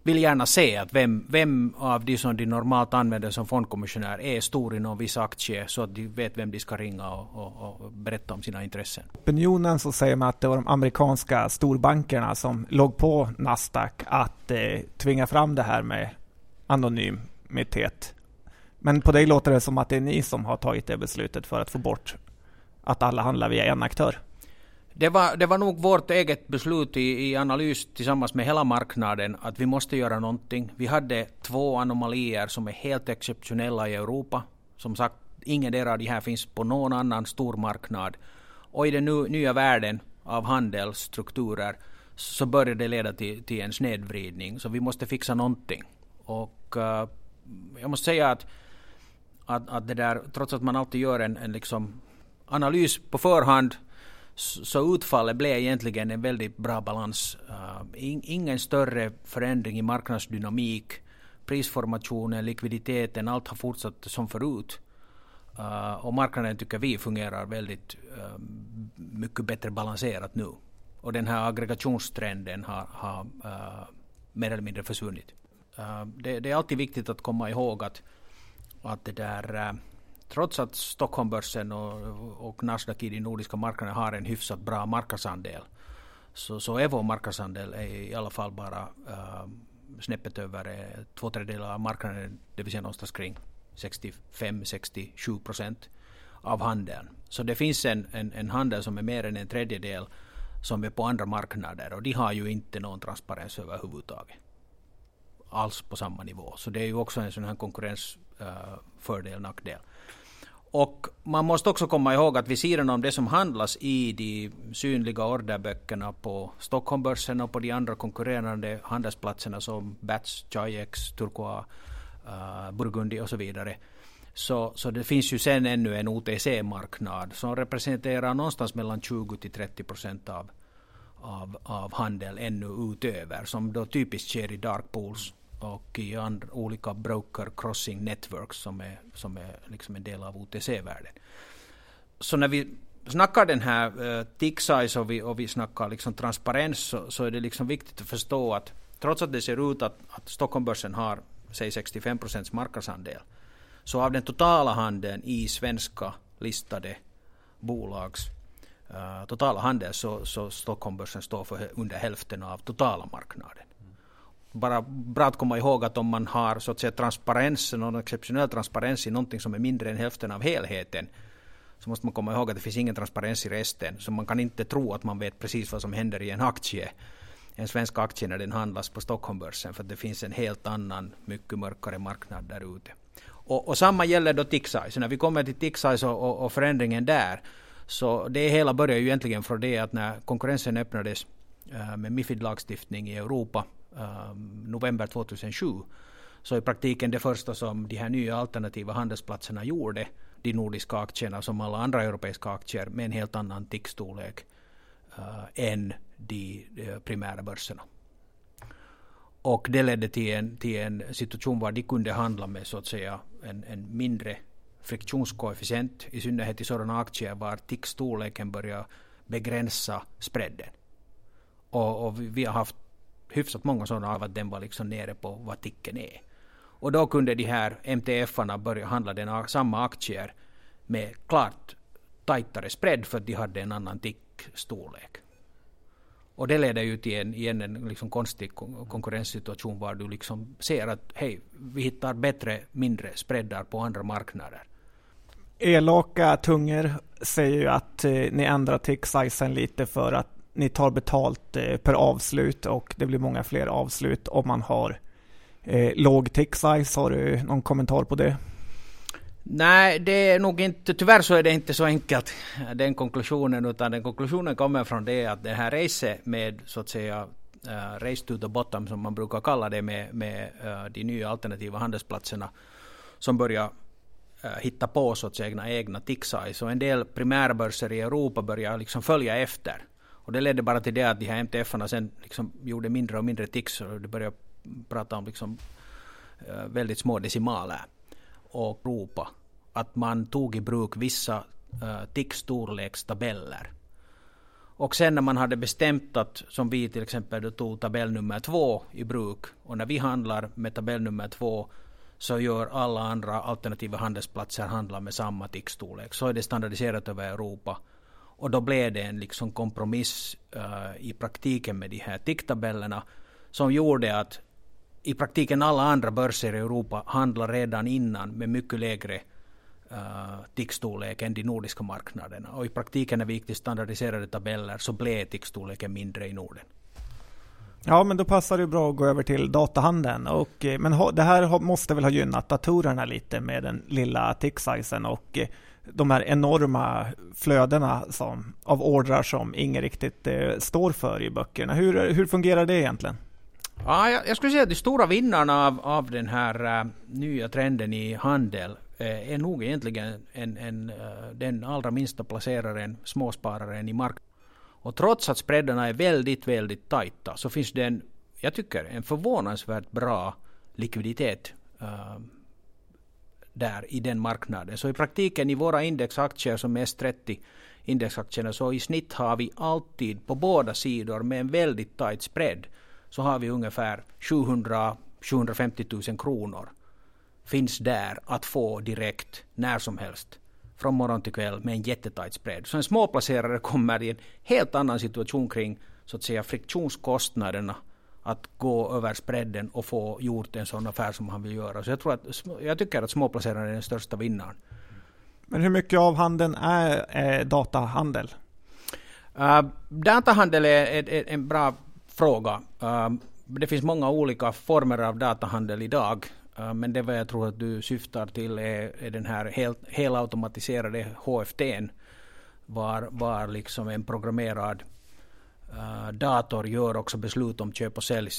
[SPEAKER 3] vill gärna se att vem, vem av de som de normalt använder som fondkommissionär är stor i någon viss aktie så att de vet vem de ska ringa och, och, och berätta om sina intressen.
[SPEAKER 2] Opinionen så säger man att det var de amerikanska storbankerna som låg på Nasdaq att eh, tvinga fram det här med anonymitet. Men på dig låter det som att det är ni som har tagit det beslutet för att få bort att alla handlar via en aktör.
[SPEAKER 3] Det var, det var nog vårt eget beslut i, i analys tillsammans med hela marknaden att vi måste göra någonting. Vi hade två anomalier som är helt exceptionella i Europa. Som sagt, ingen av de här finns på någon annan stor marknad. Och i den nu, nya världen av handelsstrukturer så började det leda till, till en snedvridning. Så vi måste fixa någonting. Och uh, jag måste säga att, att, att det där, trots att man alltid gör en, en liksom analys på förhand så utfallet blev egentligen en väldigt bra balans. Eh, ingen större förändring i marknadsdynamik, prisformationen, likviditeten, allt har fortsatt som förut. Eh, och marknaden tycker vi fungerar väldigt eh, mycket bättre balanserat nu. Och den här aggregationstrenden har, har mer eller mindre försvunnit. Det, det, är alltid viktigt att komma ihåg att, att det där trots att Stockholmbörsen och, och Nasdaq i de nordiska marknaderna har en hyfsat bra marknadsandel så, så är vår marknadsandel är i alla fall bara äh, snäppet över äh, två tredjedelar av marknaden, det vill säga någonstans kring 65-67 procent av handeln. Så det finns en, en, en, handel som är mer än en tredjedel som är på andra marknader och de har ju inte någon transparens överhuvudtaget. Alls på samma nivå. Så det är ju också en sån här konkurrensfördel, eh, äh, nackdel. Och man måste också komma ihåg att vid sidan om det som handlas i de synliga orderböckerna på Stockholmbörsen och på de andra konkurrerande handelsplatserna som Bats, Chayex, Turkoa, uh, eh, Burgundi och så vidare. Så, så det finns ju sen ännu en OTC-marknad som representerar någonstans mellan 20 till 30 procent av, av, av handel ännu utöver som då typiskt sker i dark pools och i andra, olika broker crossing networks som är, som är liksom en del av OTC-världen. Så när vi snackar den här uh, tick size och vi, och vi snackar liksom transparens så, så är det liksom viktigt att förstå att trots att det ser ut att, att Stockholmbörsen har säg 65 procents marknadsandel så av den totala handeln i svenska listade bolags uh, totala handel så, så Stockholmbörsen står för under hälften av totala marknaden bara bra att komma ihåg att om man har så att säga transparens, någon exceptionell transparens i någonting som är mindre än hälften av helheten så måste man komma ihåg att det finns ingen transparens i resten. Så man kan inte tro att man vet precis vad som händer i en aktie, en svensk aktie när den handlas på Stockholmbörsen för det finns en helt annan, mycket mörkare marknad där ute. Och, och samma gäller då tick size. När vi kommer till tick size och, och, och förändringen där så det hela börjar ju egentligen från det att när konkurrensen öppnades eh, med Mifid-lagstiftning i Europa um, november 2007. Så i praktiken det första som de här nya alternativa handelsplatserna gjorde, de nordiska aktierna som alla andra europeiska aktier med en helt annan tickstorlek uh, än de, de primära börserna. Och det ledde till en, till en situation var de kunde handla med så att säga en, en mindre friktionskoefficient, i synnerhet i sådana aktier var tickstorleken börjar begränsa spreaden. Och, och vi har haft hyfsat många sådana av att den var liksom nere på vad ticken är. Och då kunde de här MTF-arna börja handla den, samma aktier med klart tajtare spread för att de hade en annan tickstorlek. Och det leder ju till en, igen en liksom konstig konkurrenssituation var du liksom ser att hej, vi hittar bättre, mindre spreadar på andra marknader.
[SPEAKER 2] Elaka tungor säger ju att eh, ni ändrar tick-sizen lite för att ni tar betalt eh, per avslut och det blir många fler avslut om man har eh, låg tick size. Har du någon kommentar på det?
[SPEAKER 3] Nej, det är nog inte, tyvärr så är det inte så enkelt den konklusionen, utan den konklusionen kommer från det att det här racet med så att säga uh, race to the bottom som man brukar kalla det med, med uh, de nya alternativa handelsplatserna som börjar uh, hitta på så att säga egna, egna tick size och en del primärbörser i Europa börjar liksom följa efter. Och det ledde bara till det att de här MTF-arna sen liksom gjorde mindre och mindre tics. och det började prata om liksom eh, väldigt små decimaler och ropa. att man tog i bruk vissa eh, uh, tickstorlekstabeller. Och sen när man hade bestämt att, som vi till exempel då tog tabell nummer två i bruk, och när vi handlar med tabell nummer två så gör alla andra alternativa handelsplatser handlar med samma tickstorlek. Så är det standardiserat över Europa. Och då blev det en liksom kompromiss uh, i praktiken med de här ticktabellerna som gjorde att i praktiken alla andra börser i Europa handlar redan innan med mycket lägre uh, tickstorlek än de nordiska marknaderna. Och i praktiken när vi gick till standardiserade tabeller så blev tickstorleken mindre i Norden.
[SPEAKER 2] Ja, men då passar det bra att gå över till datahandeln. Och, eh, men det här måste väl ha gynnat datorerna lite med den lilla tick-sizen och de här enorma flödena som, av ordrar som ingen riktigt eh, står för i böckerna. Hur, hur fungerar det egentligen?
[SPEAKER 3] Ja, jag, jag skulle säga att de stora vinnarna av, av den här äh, nya trenden i handel äh, är nog egentligen en, en, äh, den allra minsta placeraren, småspararen i marknaden. Och trots att spreadarna är väldigt, väldigt tajta så finns det en, jag tycker, en förvånansvärt bra likviditet där i den marknaden. Så i praktiken i våra indexaktier som är S30 indexaktierna så i snitt har vi alltid på båda sidor med en väldigt tight spread så har vi ungefär 700-750 000 kronor finns där att få direkt när som helst från morgon till kväll med en jättetajt spread. Så en småplacerare kommer i en helt annan situation kring så att säga friktionskostnaderna att gå över spreaden och få gjort en sån affär som han vill göra. Så jag, tror att, jag tycker att småplacerare är den största vinnaren.
[SPEAKER 2] Men hur mycket av handeln är, är datahandel?
[SPEAKER 3] Uh, datahandel är, är, är, en bra fråga. Um, det finns många olika former av datahandel idag. Uh, men det vad jag tror att du syftar till är, är den här helt, helautomatiserade HFTn. Var, var liksom en programmerad uh, dator gör också beslut om köp och sälj,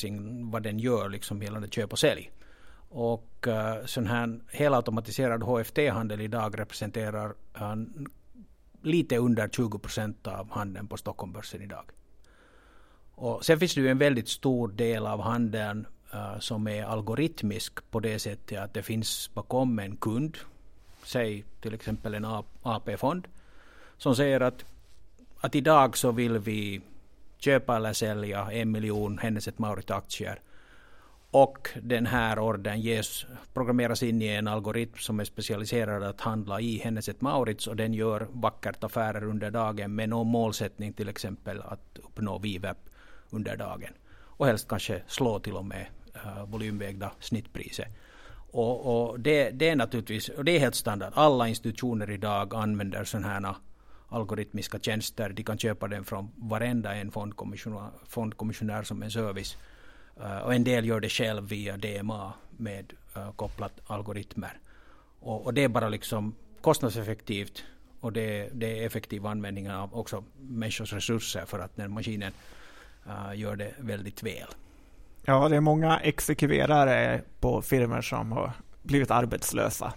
[SPEAKER 3] vad den gör liksom gällande köp och sälj. Och uh, sån här helautomatiserad HFT-handel idag representerar uh, lite under 20 procent av handeln på Stockholmbörsen idag. Och sen finns det ju en väldigt stor del av handeln uh, som är algoritmisk på det sättet att det finns bakom en kund, säg till exempel en AP-fond, som säger att, att idag så vill vi köpa eller sälja en miljon Hennes Maurit aktier och den här ordern ges, programmeras in i en algoritm som är specialiserad att handla i Hennes Maurits och den gör vackert affärer under dagen med någon målsättning till exempel att uppnå VWAP under dagen. Och helst kanske slå till och med uh, volymvägda snittpriset. Och, och det, det, är naturligtvis, och det är helt standard. Alla institutioner idag använder sådana här algoritmiska tjänster. De kan köpa den från varenda en fondkommissionär, fondkommissionär som en service. Uh, och en del gör det själv via DMA med uh, kopplat algoritmer. Och, och, det är bara liksom kostnadseffektivt och det, det är effektiv användning av också människors resurser för att när maskinen uh, gör det väldigt väl.
[SPEAKER 2] Ja, det är många exekverare på firmor som har blivit arbetslösa.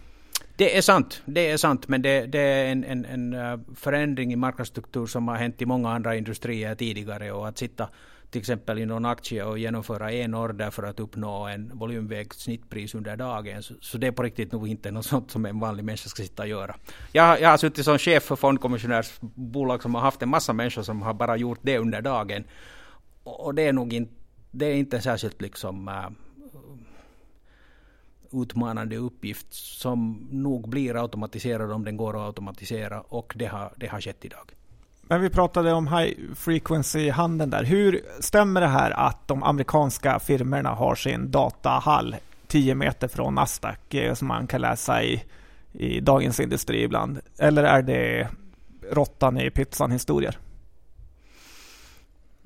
[SPEAKER 3] Det är sant, det är sant, men det, det är en, en, en, äh, förändring i marknadsstruktur som har hänt i många andra industrier tidigare och att sitta till exempel i någon aktie och genomföra en order för att uppnå en volymvägt snittpris under dagen. Så, så, det är på riktigt nog inte något sånt som en vanlig människa ska sitta och göra. Jag, jag har suttit som chef för fondkommissionärsbolag som har haft en massa människor som har bara gjort det under dagen och det är nog inte, det är inte särskilt liksom äh, utmanande uppgift som nog blir automatiserad om den går att automatisera och det har, det har skett idag.
[SPEAKER 2] Men vi pratade om high frequency-handeln där. Hur stämmer det här att de amerikanska firmorna har sin datahall 10 meter från Nasdaq eh, som man kan läsa i, i Dagens Industri ibland? Eller är det råttan i pizzan historier?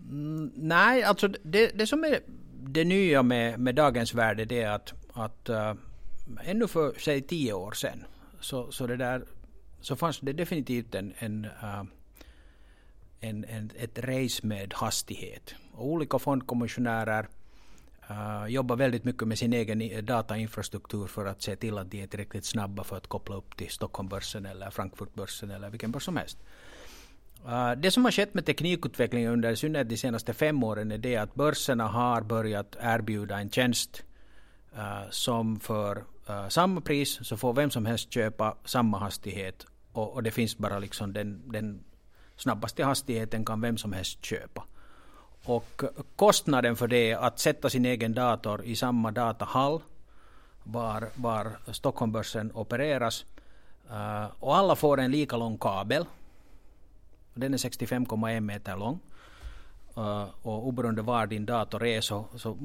[SPEAKER 3] Mm, nej, alltså det, det som är det nya med, med dagens värld det är att, att äh, ännu för säg tio år sedan så, så, det där, så fanns det definitivt en, en, äh, en, en, ett race med hastighet. Och olika fondkommissionärer äh, eh, jobbar väldigt mycket med sin egen datainfrastruktur för att se till att de är tillräckligt snabba för att koppla upp till Stockholmbörsen eller Frankfurtbörsen eller vilken börs som helst. Uh, det som har skett med teknikutvecklingen under i synnerhet de senaste fem åren är det att börserna har börjat erbjuda en tjänst uh, som för uh, samma pris så får vem som helst köpa samma hastighet och, och det finns bara liksom den, den snabbaste hastigheten kan vem som helst köpa. Och kostnaden för det att sätta sin egen dator i samma datahall var, var Stockholmbörsen opereras eh, och alla får en lika lång kabel den är 65,1 meter lång. Uh, och oberoende var din dator är så, så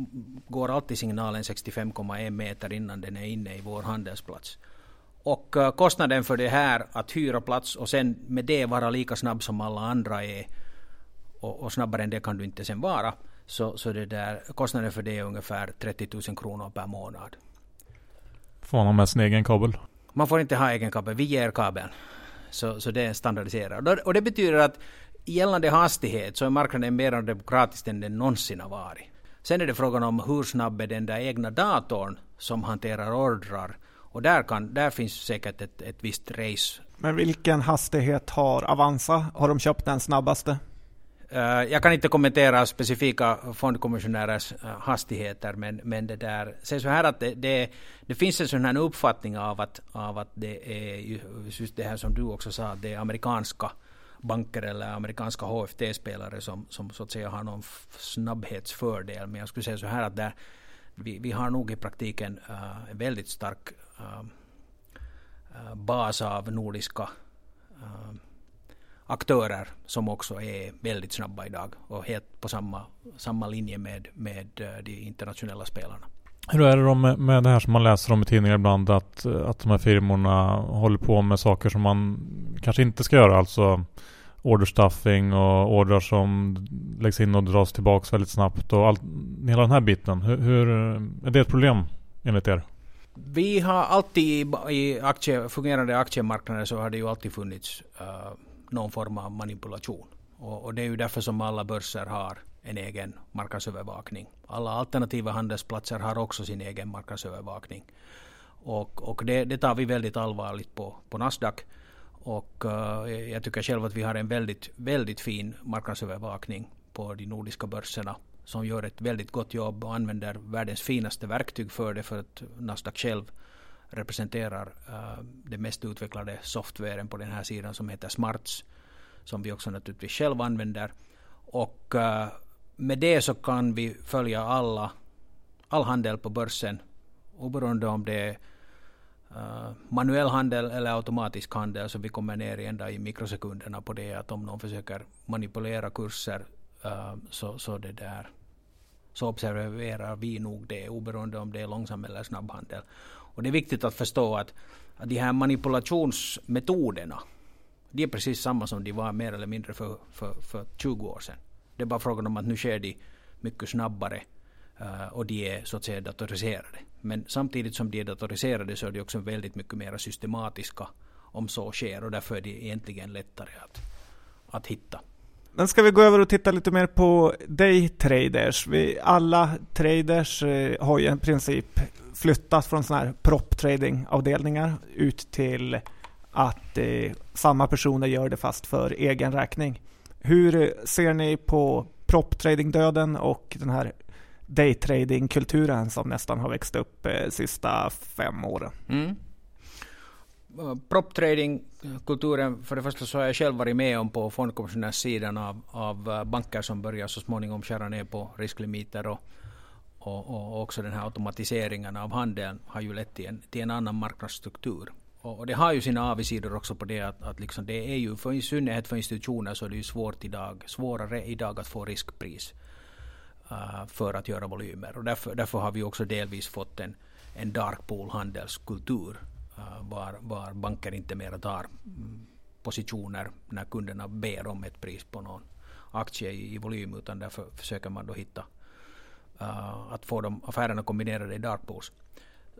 [SPEAKER 3] går alltid signalen 65,1 meter innan den är inne i vår handelsplats. Och uh, kostnaden för det här att hyra plats och sen med det vara lika snabb som alla andra är och, och snabbare än det kan du inte sen vara. Så, så det där, kostnaden för det är ungefär 30 000 kronor per månad.
[SPEAKER 1] Får man med sin egen kabel?
[SPEAKER 3] Man får inte ha egen kabel, vi ger kabeln. Så, så det är standardiserat. Och det betyder att gällande hastighet så är marknaden mer demokratisk än den någonsin har varit. Sen är det frågan om hur snabb är den där egna datorn som hanterar ordrar. Och där, kan, där finns säkert ett, ett visst race.
[SPEAKER 2] Men vilken hastighet har Avanza? Har de köpt den snabbaste?
[SPEAKER 3] Uh, jag kan inte kommentera specifika fondkommissionärers uh, hastigheter, men, men det där, så här att det, det, det, finns en sån här uppfattning av att, av att det är just det här som du också sa, det amerikanska banker eller amerikanska HFT-spelare som, som så att säga har någon snabbhetsfördel. Men jag skulle säga så här att där, vi, vi har nog i praktiken uh, en väldigt stark eh, eh, bas av nordiska aktörer som också är väldigt snabba idag och helt på samma, samma linje med, med de internationella spelarna.
[SPEAKER 1] Hur är det då med, med det här som man läser om i tidningar ibland att, att de här firmorna håller på med saker som man kanske inte ska göra, alltså orderstuffing och ordrar som läggs in och dras tillbaks väldigt snabbt och allt, hela den här biten. Hur, hur, är det ett problem enligt er?
[SPEAKER 3] Vi har alltid i aktie, fungerande aktiemarknader så har det ju alltid funnits uh, någon form av manipulation. Och, och, det är ju därför som alla börser har en egen marknadsövervakning. Alla alternativa handelsplatser har också sin egen marknadsövervakning. Och, och det, det, tar vi väldigt allvarligt på, på Nasdaq. Och uh, jag tycker själv att vi har en väldigt, väldigt fin marknadsövervakning på de nordiska börserna som gör ett väldigt gott jobb och använder världens finaste verktyg för det för att Nasdaq själv representerar uh, den mest utvecklade softwaren på den här sidan som heter Smarts. Som vi också naturligtvis själva använder. Och uh, med det så kan vi följa alla, all handel på börsen. Oberoende om det är Eh, manuell handel eller automatisk handel. Så vi kommer ner ända i mikrosekunderna på det. Att om någon försöker manipulera kurser eh, så, så det där så observerar vi nog det oberoende om det är långsam eller snabb handel. Och det är viktigt att förstå att, att de här manipulationsmetoderna de är precis samma som de var mer eller mindre för, för, för 20 år sedan. Det är bara frågan om att nu sker de mycket snabbare Eh, och de är så att säga datoriserade. Men samtidigt som de är datoriserade så är de också väldigt mycket mer systematiska om så sker och därför är de egentligen lättare att, att hitta.
[SPEAKER 2] Men ska vi gå över och titta lite mer på daytraders? Vi, alla traders eh, har ju i princip flyttat från sådana här prop trading avdelningar ut till att eh, samma personer gör det fast för egen räkning. Hur eh, ser ni på prop trading döden och den här daytrading kulturen som nästan har växt upp eh, sista fem åren? Mm.
[SPEAKER 3] prop trading-kulturen, för det första så har jag själv varit med om på fondkommissionärssidan av, av eh, banker som börjar så småningom skära ner på risklimiter och, och, och också den här automatiseringen av handeln har ju lett till en, till en annan marknadsstruktur. Och det har ju sina avigsidor också på det att, att liksom det är ju, för i synnerhet för institutioner så är det ju svårt idag, svårare idag att få riskpris uh, Eh, för att göra volymer. Och därför, därför har vi också delvis fått en, en dark pool handelskultur eh, var, var banker inte mer tar mm, positioner när kunderna ber om ett pris på någon aktie i, i volym utan därför försöker man då hitta uh, att få de affärerna kombinerade i dark pools.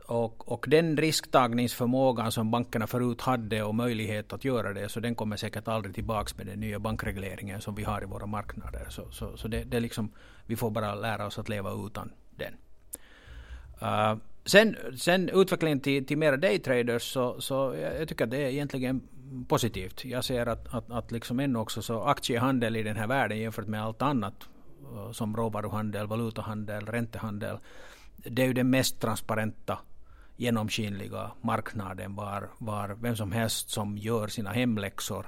[SPEAKER 3] Och, och den risktagningsförmågan som bankerna förut hade och möjlighet att göra det, så den kommer säkert aldrig tillbaka med den nya bankregleringen som vi har i våra marknader. Så, så, så det, det liksom, vi får bara lära oss att leva utan den. Uh, sen, sen utvecklingen till, till mera daytraders så, så jag tycker att det är egentligen positivt. Jag ser att, att, att liksom ännu också så aktiehandel i den här världen jämfört med allt annat eh, som råvaruhandel, valutahandel, räntehandel. Det är ju den mest transparenta genomskinliga marknaden var, var vem som helst som gör sina hemläxor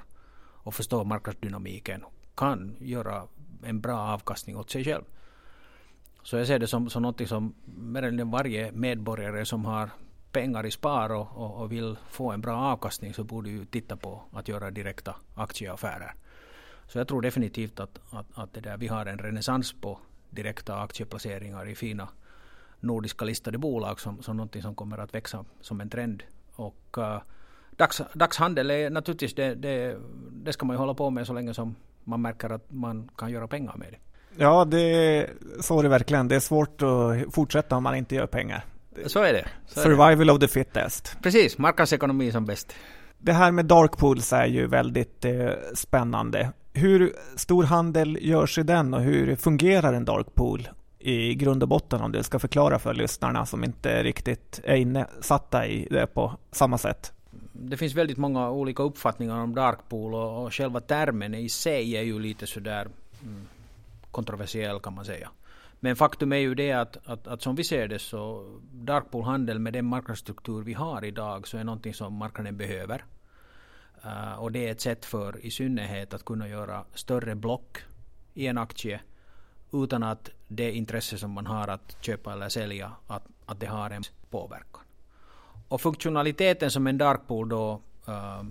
[SPEAKER 3] och förstår marknadsdynamiken kan göra en bra avkastning åt sig själv. Så jag ser det som, som något som mer eller varje medborgare som har pengar i spar och, och, och, vill få en bra avkastning så borde ju titta på att göra direkta aktieaffärer. Så jag tror definitivt att, att, att det där, vi har en renässans på direkta aktieplaceringar i fina nordiska listade bolag som, som någonting som kommer att växa som en trend. Och uh, dags, dagshandel är naturligtvis det, det, det ska man ju hålla på med så länge som man märker att man kan göra pengar med det.
[SPEAKER 2] Ja, det, så är det verkligen. Det är svårt att fortsätta om man inte gör pengar.
[SPEAKER 3] Så är det.
[SPEAKER 2] Så Survival är det. of the fittest.
[SPEAKER 3] Precis, marknadsekonomi som bäst.
[SPEAKER 2] Det här med dark pools är ju väldigt eh, spännande. Hur stor handel görs i den och hur fungerar en dark pool? I grund och botten om du ska förklara för lyssnarna som inte riktigt är insatta i det på samma sätt?
[SPEAKER 3] Det finns väldigt många olika uppfattningar om dark pool och, och själva termen i sig är ju lite sådär mm, kontroversiell kan man säga. Men faktum är ju det att, att, att som vi ser det så dark pool-handel med den marknadsstruktur vi har idag så är någonting som marknaden behöver. Uh, och det är ett sätt för i synnerhet att kunna göra större block i en aktie utan att det intresse som man har att köpa eller sälja, att, att det har en påverkan. Och funktionaliteten som en dark pool då äh,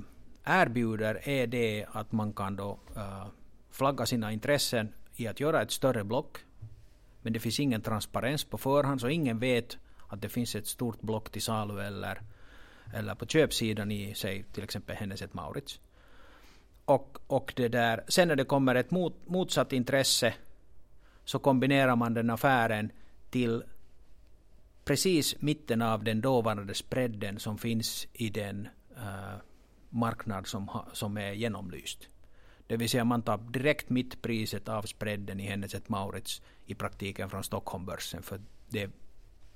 [SPEAKER 3] erbjuder är det att man kan då äh, flagga sina intressen i att göra ett större block. Men det finns ingen transparens på förhand så ingen vet att det finns ett stort block till salu eller, eller på köpsidan i säg till exempel Hennes Maurits. Och, och det där, sen när det kommer ett mot, motsatt intresse så kombinerar man den affären till precis mitten av den dåvarande spreaden som finns i den uh, marknad som, ha, som är genomlyst. Det vill säga man tar direkt mittpriset av spreaden i Hennes Maurits i praktiken från Stockholmbörsen. För det,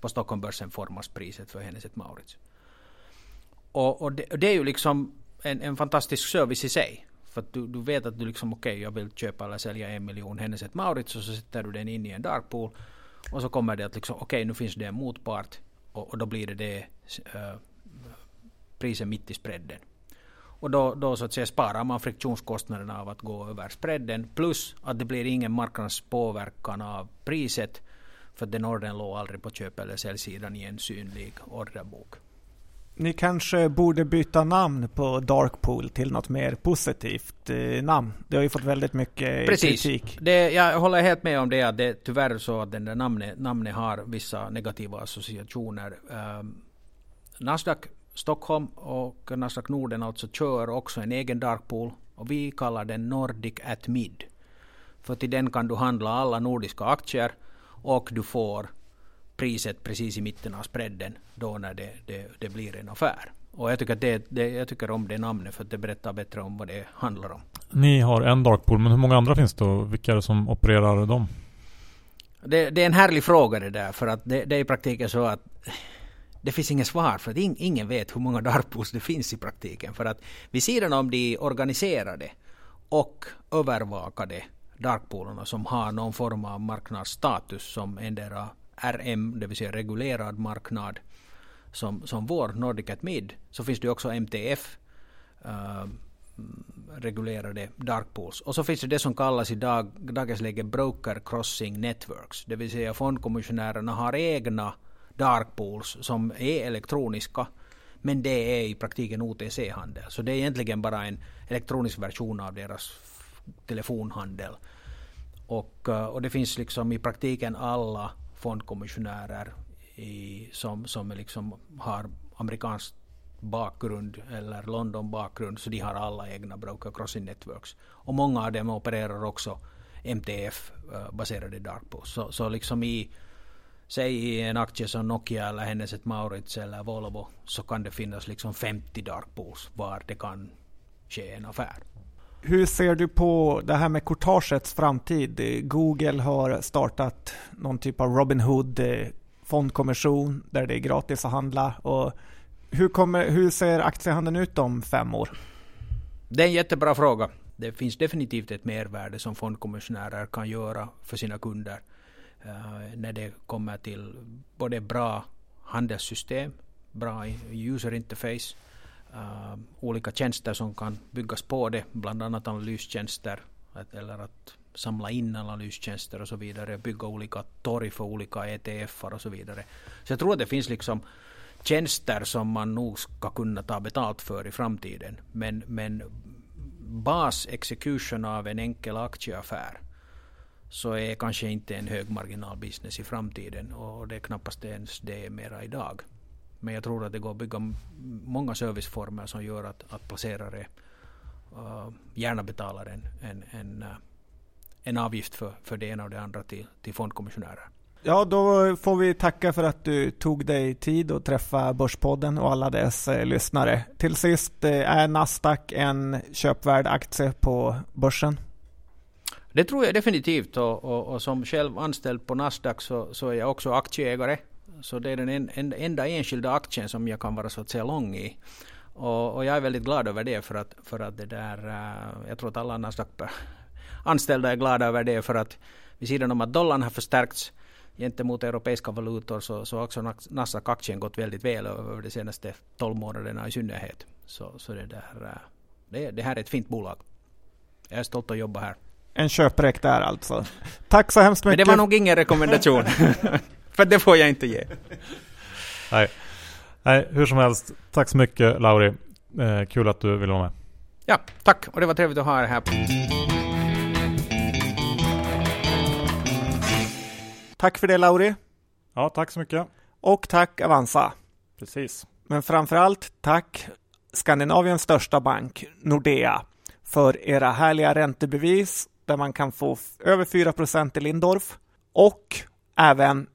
[SPEAKER 3] på Stockholmbörsen formas priset för Hennes Maurits. Och, och, det, och, det, är ju liksom en, en fantastisk service i sig. För att du, du vet att du liksom okej, okay, jag vill köpa eller sälja en miljon Hennes ett Maurits och så sätter du den in i en dark pool. Och så kommer det att liksom okej, okay, nu finns det en motpart och, och då blir det det äh, priset mitt i spreaden. Och då, då så att säga sparar man friktionskostnaderna av att gå över spreaden plus att det blir ingen marknadspåverkan av priset för den ordern låg aldrig på köp eller säljsidan i en synlig orderbok.
[SPEAKER 2] Ni kanske borde byta namn på Darkpool till något mer positivt eh, namn. Det har ju fått väldigt mycket
[SPEAKER 3] Precis.
[SPEAKER 2] kritik.
[SPEAKER 3] Det, jag håller helt med om det att det är tyvärr så att den där namnet, namnet har vissa negativa associationer. Um, Nasdaq Stockholm och Nasdaq Norden alltså kör också en egen Darkpool och vi kallar den Nordic at Mid. För till den kan du handla alla nordiska aktier och du får priset precis i mitten av spreaden då när det, det, det blir en affär. Och jag tycker, det, det, jag tycker om det namnet för att det berättar bättre om vad det handlar om.
[SPEAKER 1] Ni har en Darkpool, men hur många andra finns det och vilka är det som opererar dem?
[SPEAKER 3] Det, det är en härlig fråga det där för att det, det är i praktiken så att det finns inget svar för att ingen vet hur många darkpools det finns i praktiken. För att vid sidan om de organiserade och övervakade darkpoolerna som har någon form av marknadsstatus som endera RM, det vill säga reglerad marknad, som, som vår Nordic Mid så finns det också MTF uh, eh, reglerade dark pools. Och så finns det det som kallas i dag, dagens läge broker crossing networks. Det vill säga fondkommissionärerna har egna dark pools som är elektroniska. Men det är i praktiken OTC-handel. Så det är egentligen bara en elektronisk version av deras telefonhandel. Och, eh, och det finns liksom i praktiken alla fondkommissionärer i, som, som liksom har amerikansk bakgrund eller London bakgrund så de har alla egna broker crossing networks. Och många av dem opererar också MTF eh, baserade dark pools. Så, så liksom i säg i en aktie som Nokia eller Hennes Maurits eller Volvo så kan det finnas liksom 50 dark pools var det kan ske en affär.
[SPEAKER 2] Hur ser du på det här med courtagets framtid? Google har startat någon typ av Robinhood Hood eh, fondkommission där det är gratis att handla. Och hur, kommer, hur ser aktiehandeln ut om fem år?
[SPEAKER 3] Det är en jättebra fråga. Det finns definitivt ett mervärde som fondkommissionärer kan göra för sina kunder uh, när det kommer till både bra handelssystem, bra user interface, uh, olika tjänster som kan byggas på det, bland annat analystjänster att, eller att samla in analystjänster och så vidare, bygga olika torg för olika ETF och så vidare. Så jag tror att det finns liksom tjänster som man nog ska kunna ta betalt för i framtiden. Men, men bas execution av en enkel aktieaffär så är kanske inte en högmarginalbusiness i framtiden och det är knappast ens det mera idag. Men jag tror att det går att bygga många serviceformer som gör att, att placerare uh, gärna betalar en, en, en, uh, en avgift för, för det ena och det andra till, till fondkommissionärer.
[SPEAKER 2] Ja, då får vi tacka för att du tog dig tid att träffa Börspodden och alla dess eh, lyssnare. Till sist, eh, är Nasdaq en köpvärd aktie på börsen?
[SPEAKER 3] Det tror jag definitivt och, och, och, som själv anställd på Nasdaq så, så är jag också aktieägare. Så det är den en, en, enda enskilda aktien som jag kan vara så att säga lång i. Och, och jag är väldigt glad över det för att, för att det där, uh, jag tror att alla Nasdaq anställda är glada över det för att vid sidan om att dollarn har förstärkts gentemot europeiska valutor så, så har också Nasdaq-aktien gått väldigt väl över de senaste 12 månaderna i synnerhet. Så, så det, där, uh, det, det här är ett fint bolag. Jag är stolt att jobba här.
[SPEAKER 2] En köprek där alltså. Tack så hemskt mycket.
[SPEAKER 3] Men det var nog ingen rekommendation. För det får jag inte ge.
[SPEAKER 1] Nej. Nej, hur som helst. Tack så mycket Lauri. Eh, kul att du ville vara med.
[SPEAKER 3] Ja, tack. Och det var trevligt att ha er här.
[SPEAKER 2] Tack för det Lauri.
[SPEAKER 1] Ja, tack så mycket.
[SPEAKER 2] Och tack Avanza.
[SPEAKER 1] Precis.
[SPEAKER 2] Men framförallt tack Skandinaviens största bank, Nordea, för era härliga räntebevis där man kan få över 4% i Lindorf och även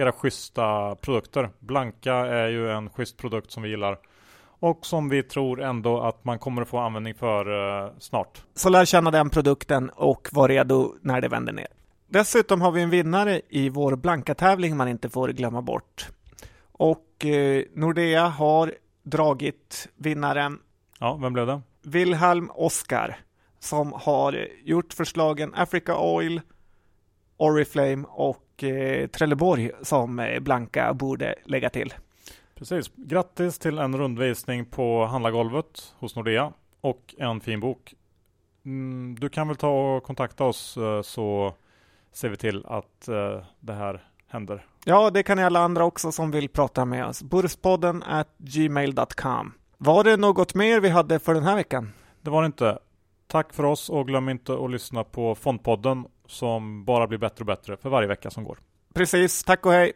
[SPEAKER 1] era schyssta produkter. Blanka är ju en schysst produkt som vi gillar och som vi tror ändå att man kommer att få användning för eh, snart.
[SPEAKER 2] Så lär känna den produkten och var redo när det vänder ner. Dessutom har vi en vinnare i vår Blanka-tävling man inte får glömma bort. Och eh, Nordea har dragit vinnaren.
[SPEAKER 1] Ja, vem blev det?
[SPEAKER 2] Wilhelm Oskar som har gjort förslagen Africa Oil, Oriflame och eh, Trelleborg som eh, Blanka borde lägga till.
[SPEAKER 1] Precis. Grattis till en rundvisning på handlargolvet hos Nordea och en fin bok. Mm, du kan väl ta och kontakta oss eh, så ser vi till att det här händer.
[SPEAKER 2] Ja, det kan ni alla andra också som vill prata med oss. Burspodden at gmail.com. Var det något mer vi hade för den här veckan?
[SPEAKER 1] Det var det inte. Tack för oss och glöm inte att lyssna på Fondpodden som bara blir bättre och bättre för varje vecka som går.
[SPEAKER 2] Precis. Tack och hej!